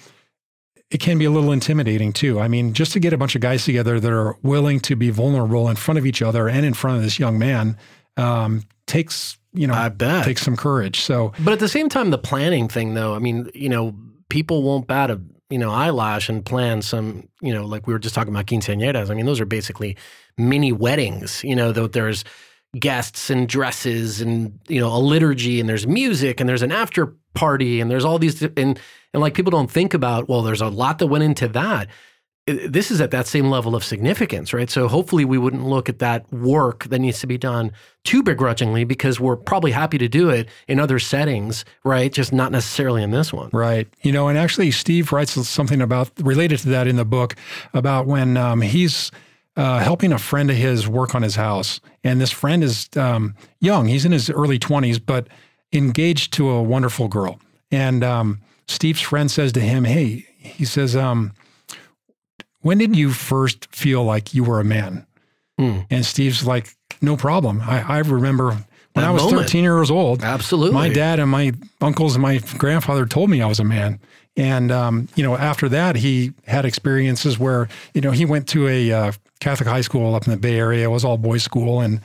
it can be a little intimidating too. I mean, just to get a bunch of guys together that are willing to be vulnerable in front of each other and in front of this young man um, takes you know I bet. takes some courage. So. But at the same time, the planning thing, though, I mean, you know, people won't bat a you know eyelash and plan some, you know, like we were just talking about quinceañeras. I mean, those are basically mini weddings. You know, though there's guests and dresses and you know a liturgy and there's music and there's an after party and there's all these and and like people don't think about well, there's a lot that went into that. This is at that same level of significance, right? So hopefully we wouldn't look at that work that needs to be done too begrudgingly because we're probably happy to do it in other settings, right? Just not necessarily in this one. Right. You know, and actually, Steve writes something about related to that in the book about when um, he's uh, helping a friend of his work on his house. And this friend is um, young, he's in his early 20s, but engaged to a wonderful girl. And um, Steve's friend says to him, Hey, he says, um, when did you first feel like you were a man? Hmm. And Steve's like, No problem. I, I remember when That I was moment. 13 years old. Absolutely. My dad and my uncles and my grandfather told me I was a man. And, um, you know, after that, he had experiences where, you know, he went to a uh, Catholic high school up in the Bay Area. It was all boys school. And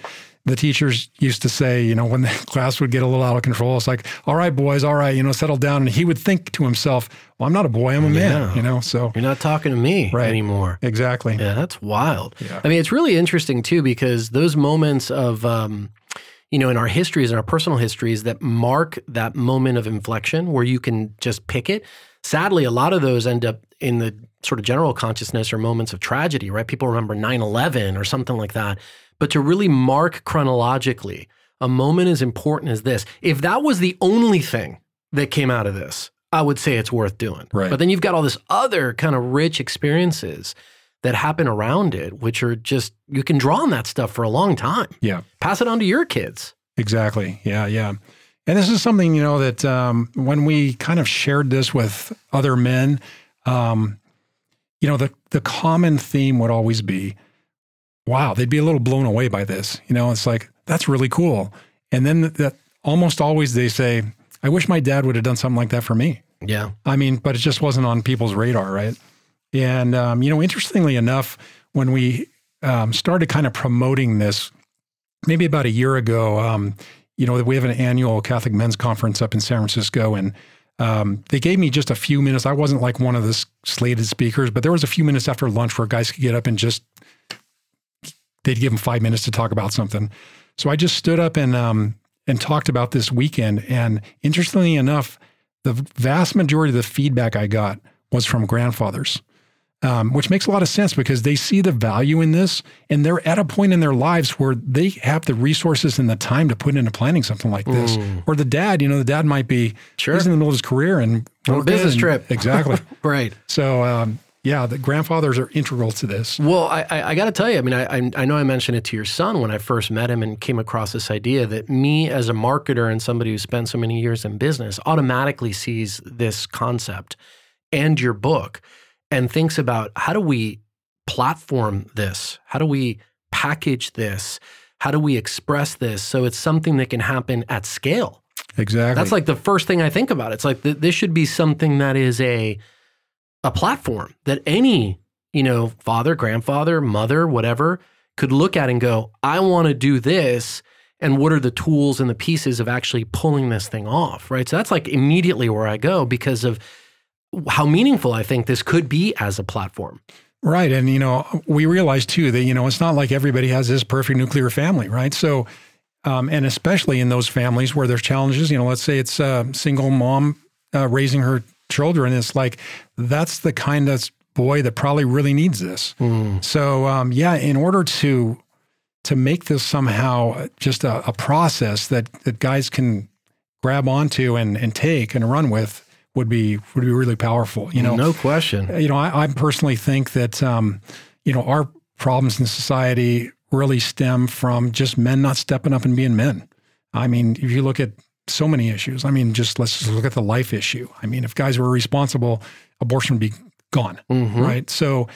the teachers used to say, you know, when the class would get a little out of control, it's like, all right, boys, all right, you know, settle down. And he would think to himself, well, I'm not a boy, I'm a Yeah. man, you know? So, You're not talking to me Right. anymore. exactly. Yeah, that's wild. Yeah. I mean, it's really interesting too because those moments of, um, you know, in our histories, in our personal histories that mark that moment of inflection where you can just pick it. Sadly, a lot of those end up in the sort of general consciousness or moments of tragedy, right? People remember 9 11 or something like that. But to really mark chronologically a moment as important as this, if that was the only thing that came out of this, I would say it's worth doing. Right. But then you've got all this other kind of rich experiences that happen around it, which are just, you can draw on that stuff for a long time. Yeah. Pass it on to your kids. Exactly. Yeah, yeah. And this is something you know that um, when we kind of shared this with other men, um, you know, the the common theme would always be, "Wow, they'd be a little blown away by this." You know, it's like that's really cool. And then that, almost always they say, "I wish my dad would have done something like that for me." Yeah. I mean, but it just wasn't on people's radar, right? And um, you know, interestingly enough, when we um, started kind of promoting this, maybe about a year ago, um, you know, we have an annual Catholic Men's Conference up in San Francisco, and um, they gave me just a few minutes. I wasn't like one of the slated speakers, but there was a few minutes after lunch where guys could get up and just they'd give them five minutes to talk about something. So I just stood up and um, and talked about this weekend. And interestingly enough, the vast majority of the feedback I got was from grandfathers, um, which makes a lot of sense because they see the value in this and they're at a point in their lives where they have the resources and the time to put into planning something like this. Or the dad, you know, the dad might be Sure. he's in the middle of his career and On a business and- trip. Exactly. Right. so um, yeah, the grandfathers are integral to this. Well, I, I, I got to tell you, I mean, I, I, I know I mentioned it to your son when I first met him and came across this idea that me as a marketer and somebody who spent so many years in business automatically sees this concept and your book and thinks about how do we platform this? How do we package this? How do we express this so it's something that can happen at scale? Exactly. That's like the first thing I think about. It's like th- this should be something that is a a platform that any you know father, grandfather, mother, whatever could look at and go, I want to do this. And what are the tools and the pieces of actually pulling this thing off? Right. So that's like immediately where I go because of how meaningful I think this could be as a platform. Right. And, you know, we realize too that, you know, it's not like everybody has this perfect nuclear family, right? So, um, and especially in those families where there's challenges, you know, let's say it's a single mom uh, raising her children, it's like that's the kind of boy that probably really needs this. Mm. So, um, yeah, in order to to make this somehow just a, a process that that guys can grab onto and and take and run with, would be would be really powerful. You know, no question. You know, I, I personally think that um, you know our problems in society really stem from just men not stepping up and being men. I mean, if you look at so many issues, I mean, just let's just look at the life issue. I mean, if guys were responsible, abortion would be gone, mm-hmm. right? So,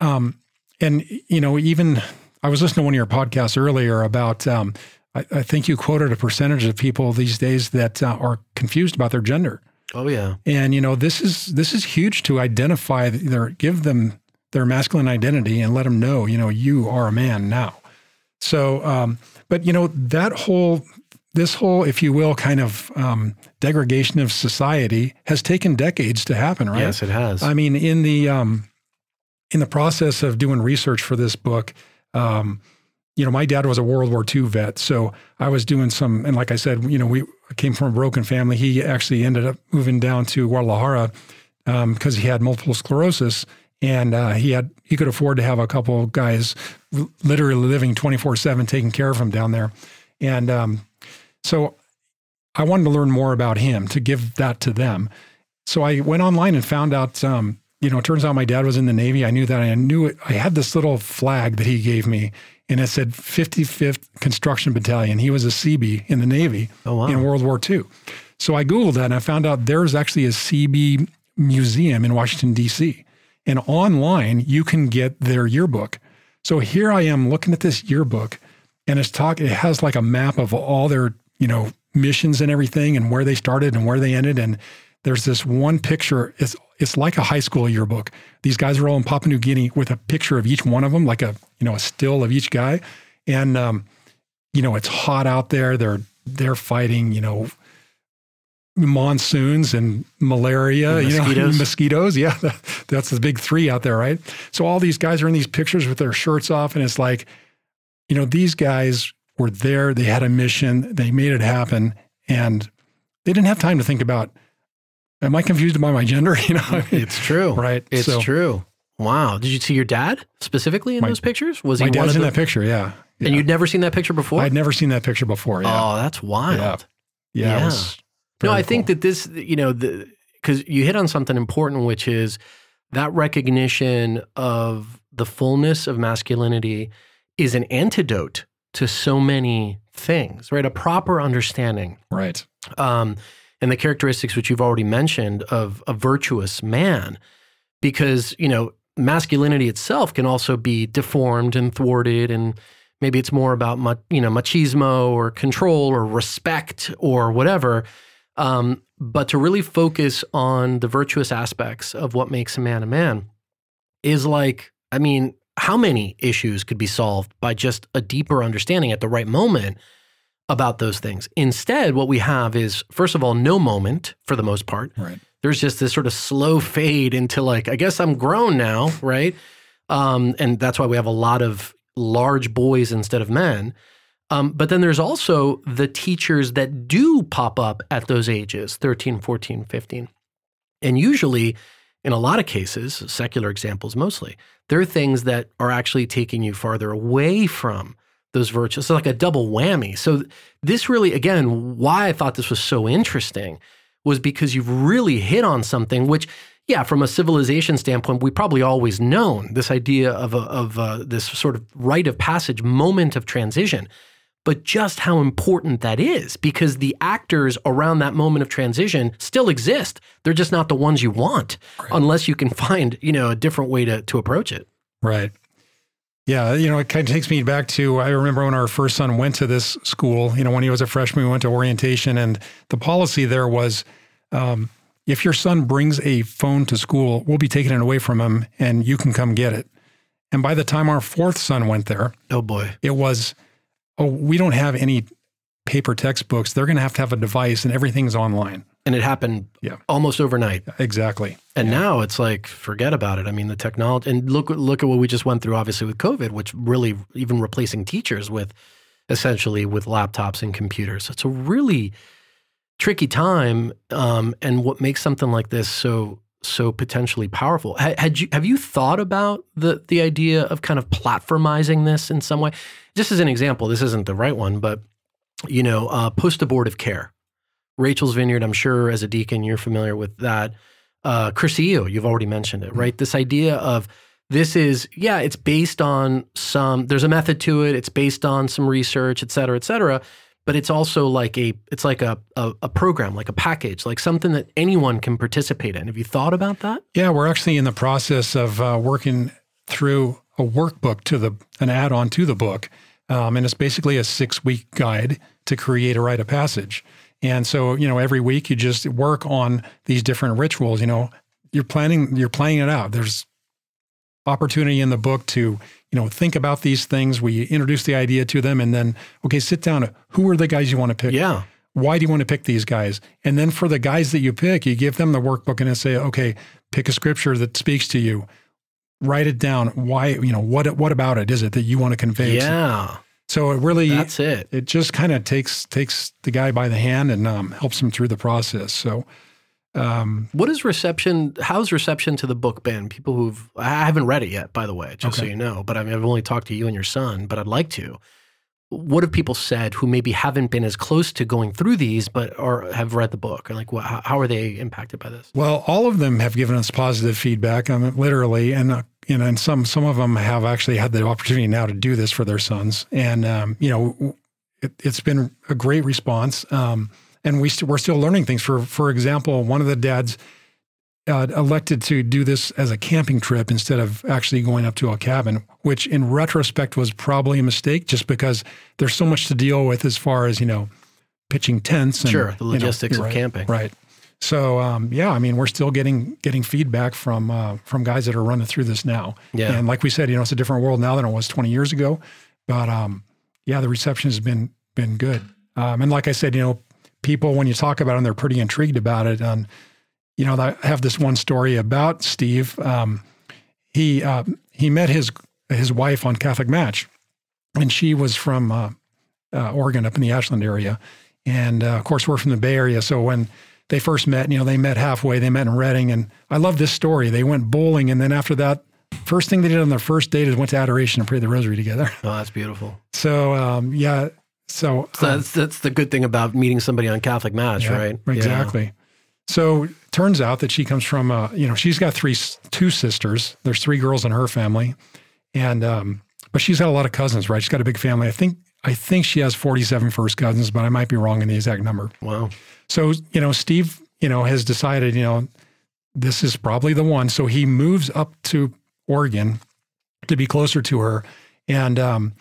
um, and you know, even I was listening to one of your podcasts earlier about. Um, I, I, think you quoted a percentage of people these days that uh, are confused about their gender. Oh yeah. And you know, this is this is huge to identify their give them their masculine identity and let them know, you know, you are a man now. So, um, but you know, that whole this whole, if you will, kind of um, degradation of society has taken decades to happen, right? Yes, it has. I mean, in the um, in the process of doing research for this book, um, you know, my dad was a World War II vet, so I was doing some, and like I said, you know, we came from a broken family. He actually ended up moving down to Guadalajara because um, he had multiple sclerosis, and uh, he had he could afford to have a couple guys literally living twenty four seven taking care of him down there, and um, so I wanted to learn more about him to give that to them. So I went online and found out. Um, you know, it turns out my dad was in the Navy. I knew that. I knew it. I had this little flag that he gave me and it said 55th Construction Battalion. He was a CB in the Navy oh, wow. in World War II. So I Googled that and I found out there's actually a CB museum in Washington, D.C. And online, you can get their yearbook. So here I am looking at this yearbook and it's talk, it has like a map of all their, you know, missions and everything and where they started and where they ended. And there's this one picture. It's it's like a high school yearbook. These guys are all in Papua New Guinea with a picture of each one of them, like a you know a still of each guy, and um, you know it's hot out there. They're they're fighting you know monsoons and malaria, and mosquitoes. you know, mosquitoes. Yeah, that's the big three out there, right? So all these guys are in these pictures with their shirts off, and it's like, you know, these guys were there. They had a mission. They made it happen, and they didn't have time to think about Am I confused by my gender? You know, I mean, it's true, right? It's so, true. Wow. Did you see your dad specifically in my, those pictures? Was he my dad's in the, that picture? Yeah. yeah. And you'd never seen that picture before? I'd never seen that picture before. Yeah. Oh, that's wild. Yeah. Yeah. yeah. no, I cool. think that this, you know, because you hit on something important, which is that recognition of the fullness of masculinity is an antidote to so many things, right? A proper understanding. Right. Um, and the characteristics which you've already mentioned of a virtuous man because you know masculinity itself can also be deformed and thwarted and maybe it's more about you know machismo or control or respect or whatever um, but to really focus on the virtuous aspects of what makes a man a man is like i mean how many issues could be solved by just a deeper understanding at the right moment about those things. Instead, what we have is, first of all, no moment for the most part. Right. There's just this sort of slow fade into like, I guess I'm grown now, right? Um, and that's why we have a lot of large boys instead of men. Um, but then there's also the teachers that do pop up at those ages 13, 14, 15. And usually, in a lot of cases, secular examples mostly, there are things that are actually taking you farther away from those virtues. So like a double whammy. So this really, again, why I thought this was so interesting was because you've really hit on something which, yeah, from a civilization standpoint, we probably always known this idea of a, of a, this sort of rite of passage, moment of transition. But just how important that is, because the actors around that moment of transition still exist. They're just not the ones you want, right. unless you can find, you know, a different way to to approach it. Right. Yeah, you know, it kind of takes me back to I remember when our first son went to this school. You know, when he was a freshman, we went to orientation, and the policy there was, um, if your son brings a phone to school, we'll be taking it away from him, and you can come get it. And by the time our fourth son went there, Oh boy. it was, oh, we don't have any paper textbooks. They're going to have to have a device, and everything's online. And it happened Yeah. almost overnight. Exactly. And now it's like, forget about it. I mean, the technology, and look, look at what we just went through, obviously, with COVID, which really even replacing teachers with essentially with laptops and computers. So it's a really tricky time. Um, and what makes something like this so so potentially powerful? Had you have you thought about the the idea of kind of platformizing this in some way? Just as an example, this isn't the right one, but you know, uh, post abortive care. Rachel's Vineyard, I'm sure as a deacon, you're familiar with that. Uh, Cursillo, you've already mentioned it, right? This idea of this is, yeah, it's based on some, there's a method to it. It's based on some research, et cetera, et cetera. But it's also like a, it's like a, a, a program, like a package, like something that anyone can participate in. Have you thought about that? Yeah, we're actually in the process of uh, working through a workbook to the an add-on to the book, um, and it's basically a six-week guide to create a rite of passage. And so, you know, every week you just work on these different rituals. You know, you're planning, you're playing it out. There's opportunity in the book to, you know, think about these things. We introduce the idea to them, and then, okay, sit down. Who are the guys you want to pick? Yeah. why do you want to pick these guys? And then for the guys that you pick, you give them the workbook and then say, okay, pick a scripture that speaks to you. Write it down. Why, you know, what what about it is it that you want to convey? Yeah. So it really That's it. it just kind of takes takes the guy by the hand and um, helps him through the process. So um, What is reception? How's reception to the book been? People who've I haven't read it yet, by the way, just so you know. But I mean, I've only talked to you and your son, but I'd like to. What have people said who maybe haven't been as close to going through these, but have read the book? and like, how, are they impacted by this? Well, all of them have given us positive feedback. I mean, literally, and uh, you know, and some some of them have actually had the opportunity now to do this for their sons, and um, you know, it, it's been a great response. Um, and we st- we're still learning things. For for example, one of the dads uh, elected to do this as a camping trip instead of actually going up to a cabin, which in retrospect was probably a mistake, just because there's so much to deal with as far as you know, pitching tents. And, Sure, the you know, logistics of camping. Right. So um, yeah, I mean, we're still getting getting feedback from uh, from guys that are running through this now. Yeah. And like we said, you know, it's a different world now than it was 20 years ago. But um, yeah, the reception has been been good. Um, and like I said, you know, people when you talk about them, they're pretty intrigued about it. And you know, I have this one story about Steve. Um, he uh, he met his his wife on Catholic Match, and she was from uh, uh, Oregon, up in the Ashland area, and uh, of course we're from the Bay Area. So when they first met, you know, they met halfway. They met in Redding, and I love this story. They went bowling, and then after that, first thing they did on their first date is went to adoration and prayed the rosary together. Oh, that's beautiful. So um, yeah, so So um, that's that's the good thing about meeting somebody on Catholic Match, yeah, right? Yeah. Exactly. So turns out that she comes from, uh, you know, she's got three, two sisters. There's three girls in her family, and um, but she's got a lot of cousins, right? She's got a big family. I think I think she has 47 first cousins, but I might be wrong in the exact number. Wow. So you know, Steve, you know, has decided, you know, this is probably the one. So he moves up to Oregon to be closer to her, and um,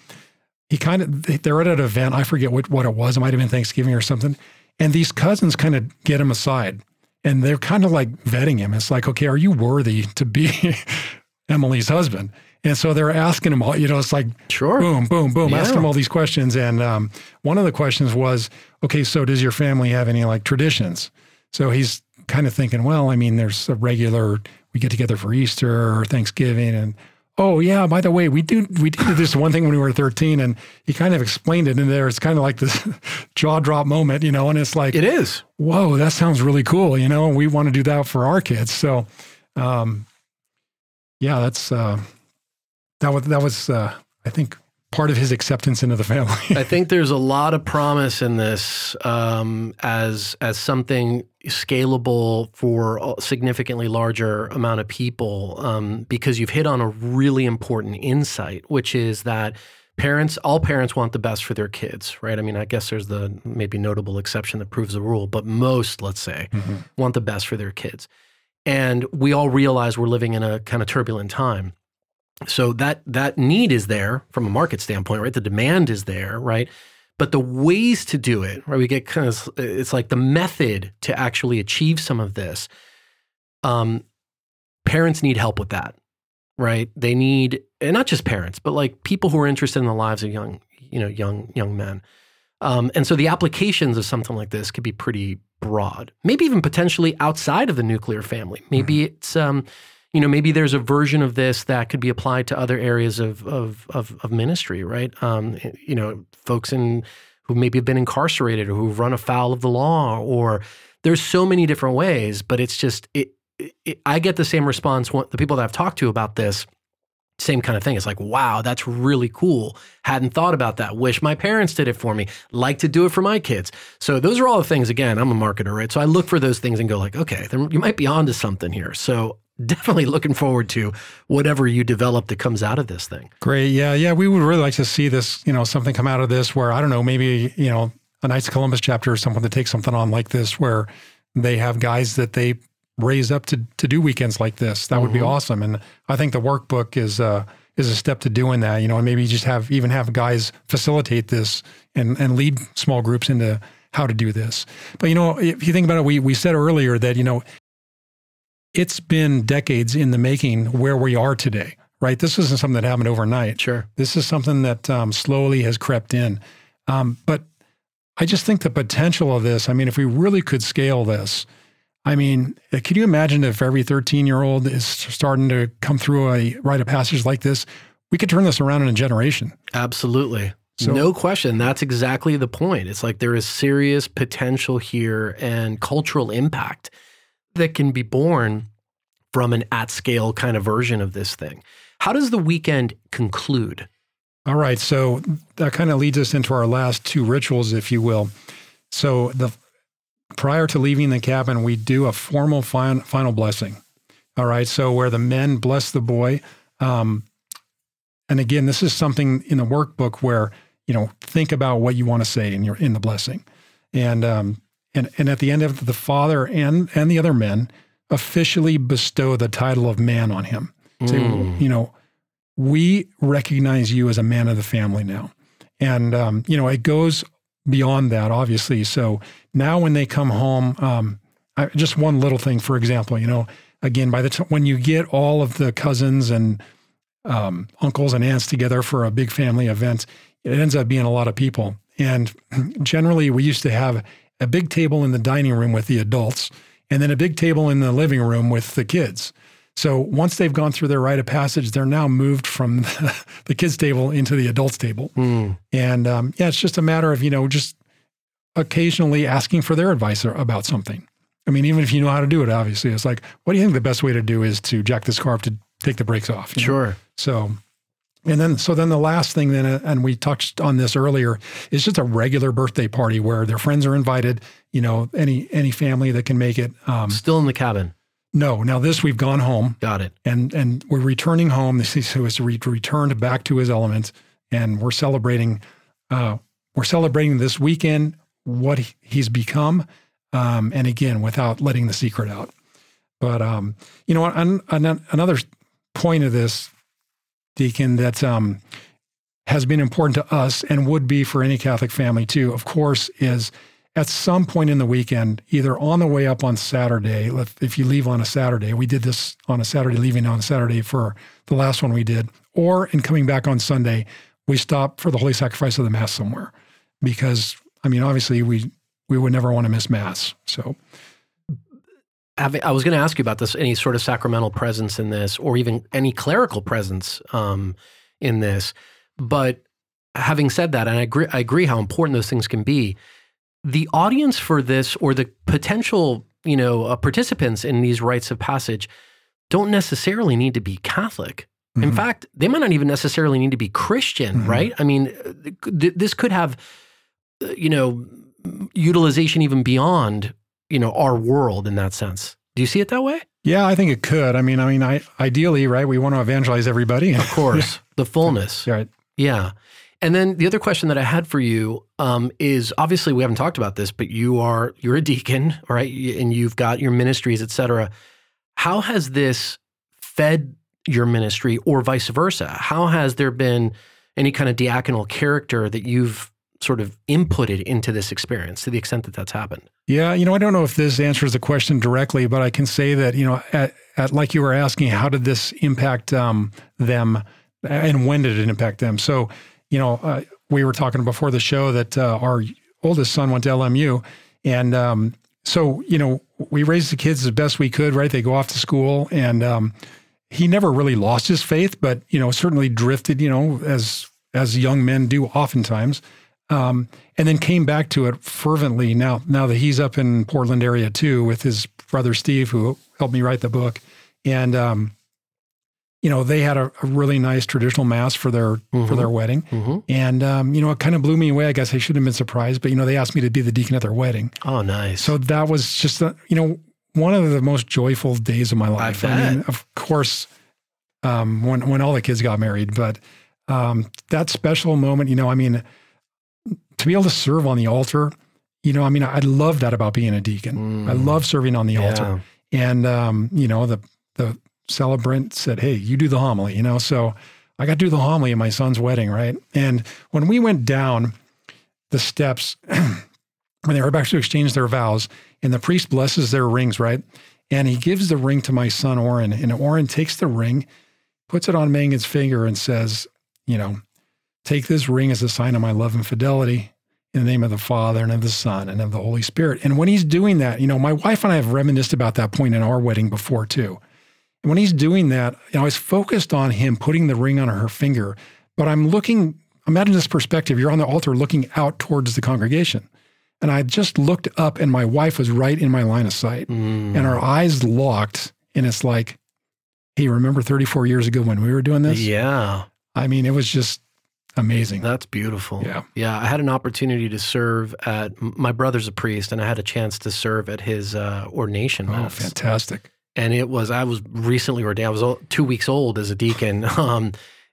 he kind of they're at an event. I forget what what it was. It might have been Thanksgiving or something. And these cousins kind of get him aside, and they're kind of like vetting him. It's like, okay, are you worthy to be Emily's husband? And so they're asking him all. You know, it's like Sure. boom, boom, boom, Yeah. asking him all these questions. And um, one of the questions was, okay, so does your family have any like traditions? So he's kind of thinking, well, I mean, there's a regular, we get together for Easter or Thanksgiving. And oh, yeah, by the way, we do, we did this one thing when we were 13. And he kind of explained it in there. It's kind of like this jaw drop moment, you know, and it's like, It is. whoa, that sounds really cool. You know, we want to do that for our kids. So, um, yeah, that's, uh, that was, that was, uh, I think part of his acceptance into the family. I think there's a lot of promise in this um, as as something scalable for a significantly larger amount of people um, because you've hit on a really important insight, which is that parents, all parents want the best for their kids, right? I mean, I guess there's the maybe notable exception that proves the rule, but most, let's say, want the best for their kids. And we all realize we're living in a kind of turbulent time. So that that need is there from a market standpoint, right? The demand is there, right? But the ways to do it, right? We get kind of it's like the method to actually achieve some of this. Um, parents need help with that, right? They need, and not just parents, but like people who are interested in the lives of young, you know, young young men. Um, and so the applications of something like this could be pretty broad, maybe even potentially outside of the nuclear family. Maybe mm-hmm. it's, um, you know, maybe there's a version of this that could be applied to other areas of of of, of ministry, right? Um, you know, folks in who maybe have been incarcerated or who've run afoul of the law, or there's so many different ways. But it's just it, it I get the same response. The people that I've talked to about this same kind of thing. It's like, wow, that's really cool. Hadn't thought about that. Wish my parents did it for me. Like to do it for my kids. So those are all the things. Again, I'm a marketer, right? So I look for those things and go like, okay, you might be onto something here. So definitely looking forward to whatever you develop that comes out of this thing. Great. Yeah. Yeah. We would really like to see this, you know, something come out of this where, I don't know, maybe, you know, a Knights of Columbus chapter or someone to take something on like this where they have guys that they raise up to to do weekends like this. That would mm-hmm. be awesome. And I think the workbook is uh, is a step to doing that. You know, and maybe just have even have guys facilitate this and and lead small groups into how to do this. But you know, if you think about it, we we said earlier that you know it's been decades in the making where we are today. Right, this isn't something that happened overnight. Sure, this is something that um, slowly has crept in. Um, but I just think the potential of this. I mean, if we really could scale this, I mean, can you imagine if every 13 year old is starting to come through a rite of passage like this? We could turn this around in a generation. Absolutely. So, no question. That's exactly the point. It's like there is serious potential here and cultural impact that can be born from an at scale kind of version of this thing. How does the weekend conclude? All right. So that kind of leads us into our last two rituals, if you will. So the prior to leaving the cabin, we do a formal fin- final blessing. All right. So where the men bless the boy. Um, and again, this is something in the workbook where, you know, think about what you want to say in your in the blessing. And um, and and at the end of the father and and the other men officially bestow the title of man on him. Say, mm. you know, we recognize you as a man of the family now. And um, you know, it goes beyond that, obviously. So now when they come home, um, I, just one little thing, for example, you know, again, by the time when you get all of the cousins and um, uncles and aunts together for a big family event, it ends up being a lot of people. And generally, we used to have a big table in the dining room with the adults, and then a big table in the living room with the kids. So once they've gone through their rite of passage, they're now moved from the kids' table into the adults' table. Mm. And um, yeah, it's just a matter of, you know, just occasionally asking for their advice about something. I mean, even if you know how to do it, obviously, it's like, what do you think the best way to do is to jack this car up to take the brakes off? Sure. Know? So, and then, so then the last thing then, uh, and we touched on this earlier, is just a regular birthday party where their friends are invited. You know, any any family that can make it. Um, Still in the cabin. No. Now this we've gone home. Got it. And and we're returning home. This is who is returned back to his element, and we're celebrating. Uh, we're celebrating this weekend what he's become, um, and again without letting the secret out. But um, you know, an, an, another point of this, Deacon, that um, has been important to us and would be for any Catholic family too. Of course, is at some point in the weekend, either on the way up on Saturday, if you leave on a Saturday, we did this on a Saturday, leaving on a Saturday for the last one we did, or in coming back on Sunday, we stop for the Holy Sacrifice of the Mass somewhere. Because, I mean, obviously, we, we would never want to miss Mass. So, I was going to ask you about this any sort of sacramental presence in this, or even any clerical presence um, in this. But having said that, and I agree, I agree how important those things can be the audience for this or the potential, you know, uh, participants in these rites of passage don't necessarily need to be Catholic. Mm-hmm. In fact, they might not even necessarily need to be Christian, mm-hmm. right? I mean, th- this could have, uh, you know, utilization even beyond, you know, our world in that sense. Do you see it that way? Yeah, I think it could. I mean, I mean, I ideally, right? We want to evangelize everybody. Of course, yeah. the fullness. Right. Yeah. And then the other question that I had for you um, is obviously we haven't talked about this, but you are you're a deacon, right? And you've got your ministries, et cetera. How has this fed your ministry or vice versa? How has there been any kind of diaconal character that you've sort of inputted into this experience to the extent that that's happened? Yeah, you know, I don't know if this answers the question directly, but I can say that, you know, at, at like you were asking, how did this impact um, them and when did it impact them? So, you know, uh, we were talking before the show that uh, our oldest son went to LMU. And um, so, you know, we raised the kids as best we could, right? They go off to school and um, he never really lost his faith, but, you know, certainly drifted, you know, as as young men do oftentimes. Um, and then came back to it fervently. Now now that he's up in Portland area too with his brother Steve who helped me write the book. And um, you know they had a, a, really nice traditional mass for their mm-hmm. for their wedding. Mm-hmm. and um, you know it kind of blew me away. I guess I shouldn't have been surprised but you know they asked me to be the deacon at their wedding. Oh nice. So that was just you know one of the most joyful days of my life. I, I mean of course um, when when all the kids got married but um, that special moment you know I mean to be able to serve on the altar, you know, I mean, I love that about being a deacon. Mm. I love serving on the yeah. altar. And, um, you know, the, the celebrant said, Hey, you do the homily, you know? So I got to do the homily at my son's wedding, right? And when we went down the steps, when they were about to exchange their vows, and the priest blesses their rings, right? And he gives the ring to my son, Oren. And Oren takes the ring, puts it on Megan's finger, and says, You know, Take this ring as a sign of my love and fidelity in the name of the Father and of the Son and of the Holy Spirit. And when he's doing that, you know, my wife and I have reminisced about that point in our wedding before too. And when he's doing that, you know, I was focused on him putting the ring on her finger, but I'm looking, imagine this perspective. You're on the altar looking out towards the congregation. And I just looked up and my wife was right in my line of sight. Mm. And our eyes locked. And it's like, hey, remember 34 years ago when we were doing this? Yeah. I mean, it was just amazing. That's beautiful. Yeah. Yeah. I had an opportunity to serve at, my brother's a priest, and I had a chance to serve at his uh, ordination. Oh, mass. fantastic. And it was, I was recently ordained, I was two weeks old as a deacon. Um,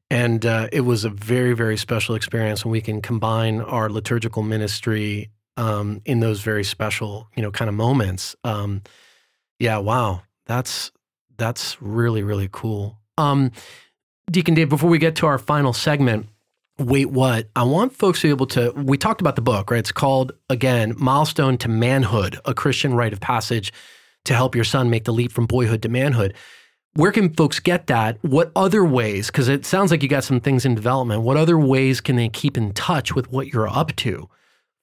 and uh, it was a very, very special experience when we can combine our liturgical ministry um, in those very special, you know, kind of moments. Um, yeah, wow. That's, that's really, really cool. Um, Deacon Dave, before we get to our final segment, wait what? I want folks to be able to we talked about the book right? It's called again milestone to manhood a christian rite of passage to help your son make the leap from boyhood to manhood. Where can folks get that? What other ways because it sounds like you got some things in development what other ways can they keep in touch with what you're up to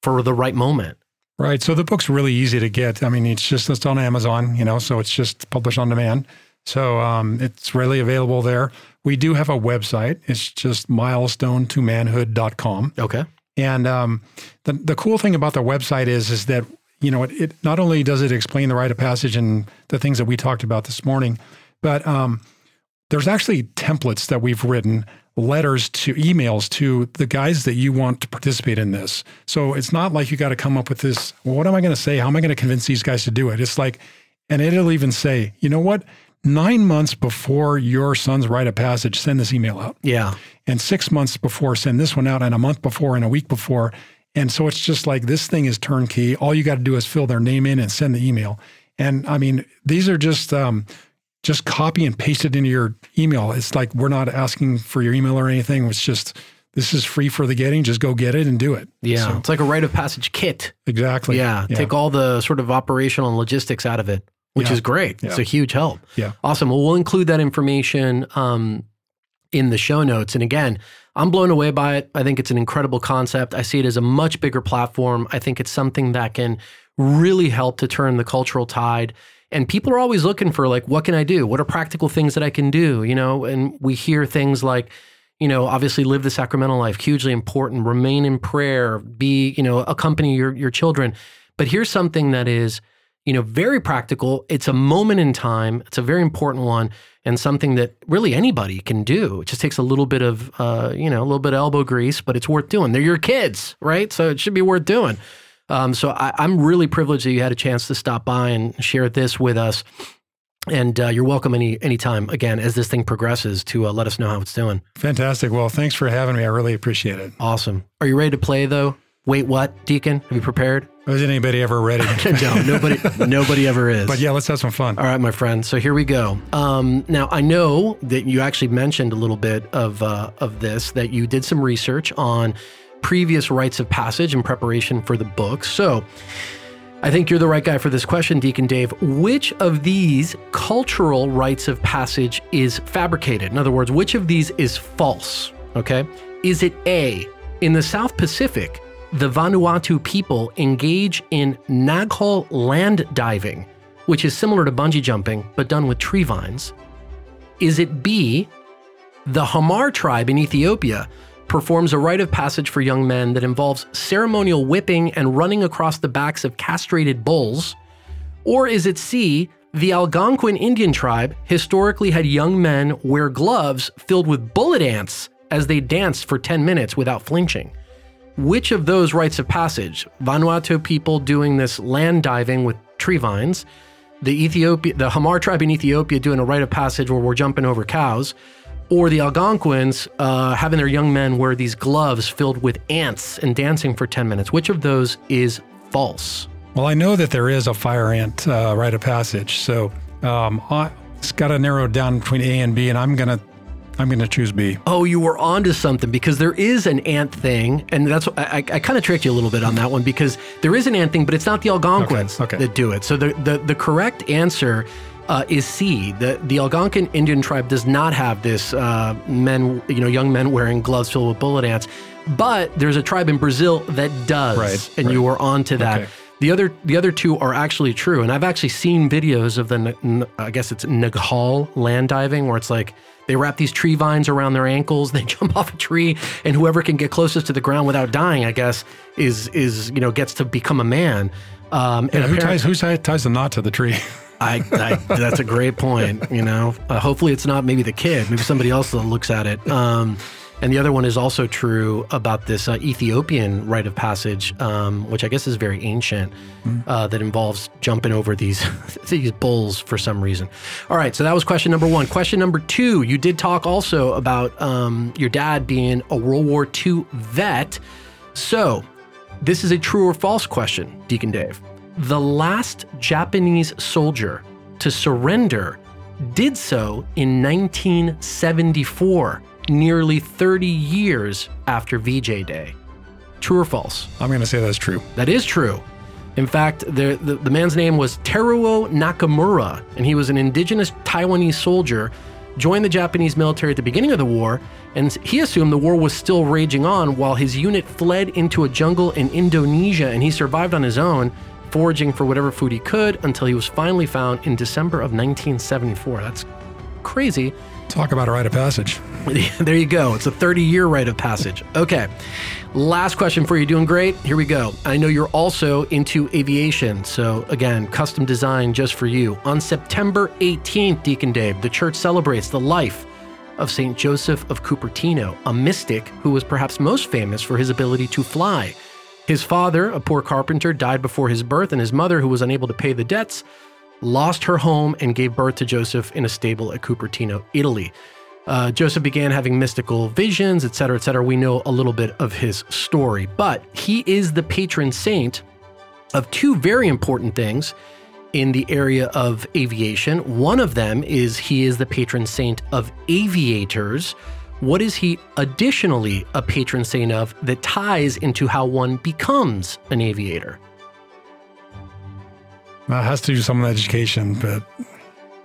for the right moment? Right so the book's really easy to get. I mean it's just it's on amazon you know so it's just published on demand. So um, it's readily available there we do have a website. It's just milestonetomanhood.com. Okay. And um, the the cool thing about the website is is that you know it, it, not only does it explain the rite of passage and the things that we talked about this morning, but um, there's actually templates that we've written letters to emails to the guys that you want to participate in this. So it's not like you got to come up with this. Well, what am I going to say? How am I going to convince these guys to do it? It's like, and it'll even say, you know what? Nine months before your son's rite of passage, send this email out. Yeah. And six months before, send this one out, and a month before, and a week before. And so it's just like this thing is turnkey. All you got to do is fill their name in and send the email. And I mean, these are just um, just copy and paste it into your email. It's like we're not asking for your email or anything. It's just this is free for the getting. Just go get it and do it. Yeah, so, it's like a rite of passage kit. Exactly. Yeah, yeah, take all the sort of operational and logistics out of it which yeah. is great. Yeah. It's a huge help. Yeah. Awesome. Well, we'll include that information um, in the show notes. And again, I'm blown away by it. I think it's an incredible concept. I see it as a much bigger platform. I think it's something that can really help to turn the cultural tide. And people are always looking for like, what can I do? What are practical things that I can do? You know, and we hear things like, you know, obviously live the sacramental life, hugely important. Remain in prayer, be, you know, accompany your your children. But here's something that is you know, very practical. It's a moment in time. It's a very important one and something that really anybody can do. It just takes a little bit of, uh, you know, a little bit of elbow grease, but it's worth doing. They're your kids, right? So it should be worth doing. Um, so I, am really privileged that you had a chance to stop by and share this with us. And uh, you're welcome any anytime again as this thing progresses to uh, let us know how it's doing. Fantastic. Well, thanks for having me. I really appreciate it. Awesome. Are you ready to play though? Wait, what, Deacon? Have you prepared? Was anybody ever ready? no, nobody, nobody ever is. but yeah, let's have some fun. All right, my friend. So here we go. Um, now I know that you actually mentioned a little bit of uh, of this that you did some research on previous rites of passage in preparation for the book. So I think you're the right guy for this question, Deacon Dave. Which of these cultural rites of passage is fabricated? In other words, which of these is false? Okay. Is it A, in the South Pacific, the Vanuatu people engage in Naghol land diving, which is similar to bungee jumping but done with tree vines? Is it B, the Hamar tribe in Ethiopia performs a rite of passage for young men that involves ceremonial whipping and running across the backs of castrated bulls? Or is it C, the Algonquin Indian tribe historically had young men wear gloves filled with bullet ants as they danced for 10 minutes without flinching? Which of those rites of passage, Vanuatu people doing this land diving with tree vines, the Ethiopia, the Hamar tribe in Ethiopia doing a rite of passage where we're jumping over cows, or the Algonquins uh, having their young men wear these gloves filled with ants and dancing for 10 minutes. Which of those is false? Well, I know that there is a fire ant uh, rite of passage, so um, I, it's got to narrow down between A and B, and I'm gonna I'm gonna choose B. Oh, you were onto something because there is an ant thing, and that's I, I kind of tricked you a little bit on that one because there is an ant thing, but it's not the Algonquins Okay, okay. that do it. So the the, the correct answer uh, is C. The the Algonquin Indian tribe does not have this uh, men, you know, young men wearing gloves filled with bullet ants. But there's a tribe in Brazil that does, Right, and right. you were onto that. Okay. The other the other two are actually true, and I've actually seen videos of the I guess it's Naghol land diving, where it's like they wrap these tree vines around their ankles, they jump off a tree, and whoever can get closest to the ground without dying, I guess, is is you know gets to become a man. Um, and Who ties who ties, ties the knot to the tree? I, I that's a great point. You know, uh, hopefully it's not maybe the kid, maybe somebody else that looks at it. Um, and the other one is also true about this uh, Ethiopian rite of passage, um, which I guess is very ancient, uh, that involves jumping over these these bulls for some reason. All right, so that was question number one. Question number two, you did talk also about um, your dad being a World War II vet. So this is a true or false question, Deacon Dave. The last Japanese soldier to surrender did so in 1974, nearly 30 years after VJ Day. True or false? I'm gonna say that's true. That is true. In fact, the, the, the man's name was Teruo Nakamura, and he was an indigenous Taiwanese soldier, joined the Japanese military at the beginning of the war, and he assumed the war was still raging on while his unit fled into a jungle in Indonesia, and he survived on his own, foraging for whatever food he could until he was finally found in December of 1974. That's crazy. Talk about a rite of passage. there you go. It's a 30 year rite of passage. Okay. Last question for you. Doing great? Here we go. I know you're also into aviation. So, again, custom design just for you. On September 18th, Deacon Dave, the church celebrates the life of St. Joseph of Cupertino, a mystic who was perhaps most famous for his ability to fly. His father, a poor carpenter, died before his birth, and his mother, who was unable to pay the debts, lost her home and gave birth to Joseph in a stable at Cupertino, Italy. Uh, Joseph began having mystical visions, et cetera, et cetera. We know a little bit of his story, but he is the patron saint of two very important things in the area of aviation. One of them is he is the patron saint of aviators. What is he additionally a patron saint of that ties into how one becomes an aviator? It has to do with some of the education, but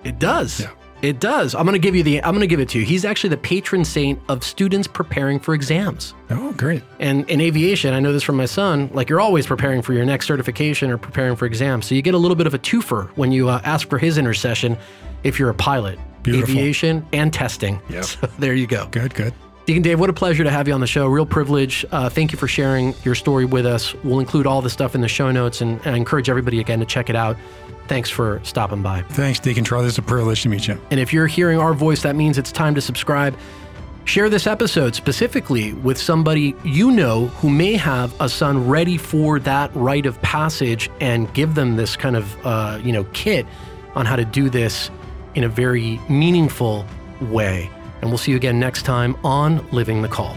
It does. Yeah. It does. I'm going to give you the I'm going to give it to you. He's actually the patron saint of students preparing for exams. oh, great. And in aviation, I know this from my son, like you're always preparing for your next certification or preparing for exams. So you get a little bit of a twofer when you uh, ask for his intercession if you're a pilot. Beautiful. Aviation and testing. Yep. So there you go. Good, good. Deacon Dave, what a pleasure to have you on the show. Real privilege. Uh, thank you for sharing your story with us. We'll include all the stuff in the show notes and, and I encourage everybody again to check it out. Thanks for stopping by. Thanks, Deacon Charlie. It's a privilege to meet you. And if you're hearing our voice, that means it's time to subscribe. Share this episode specifically with somebody you know who may have a son ready for that rite of passage and give them this kind of, uh, you know, kit on how to do this in a very meaningful way. And we'll see you again next time on Living the Call.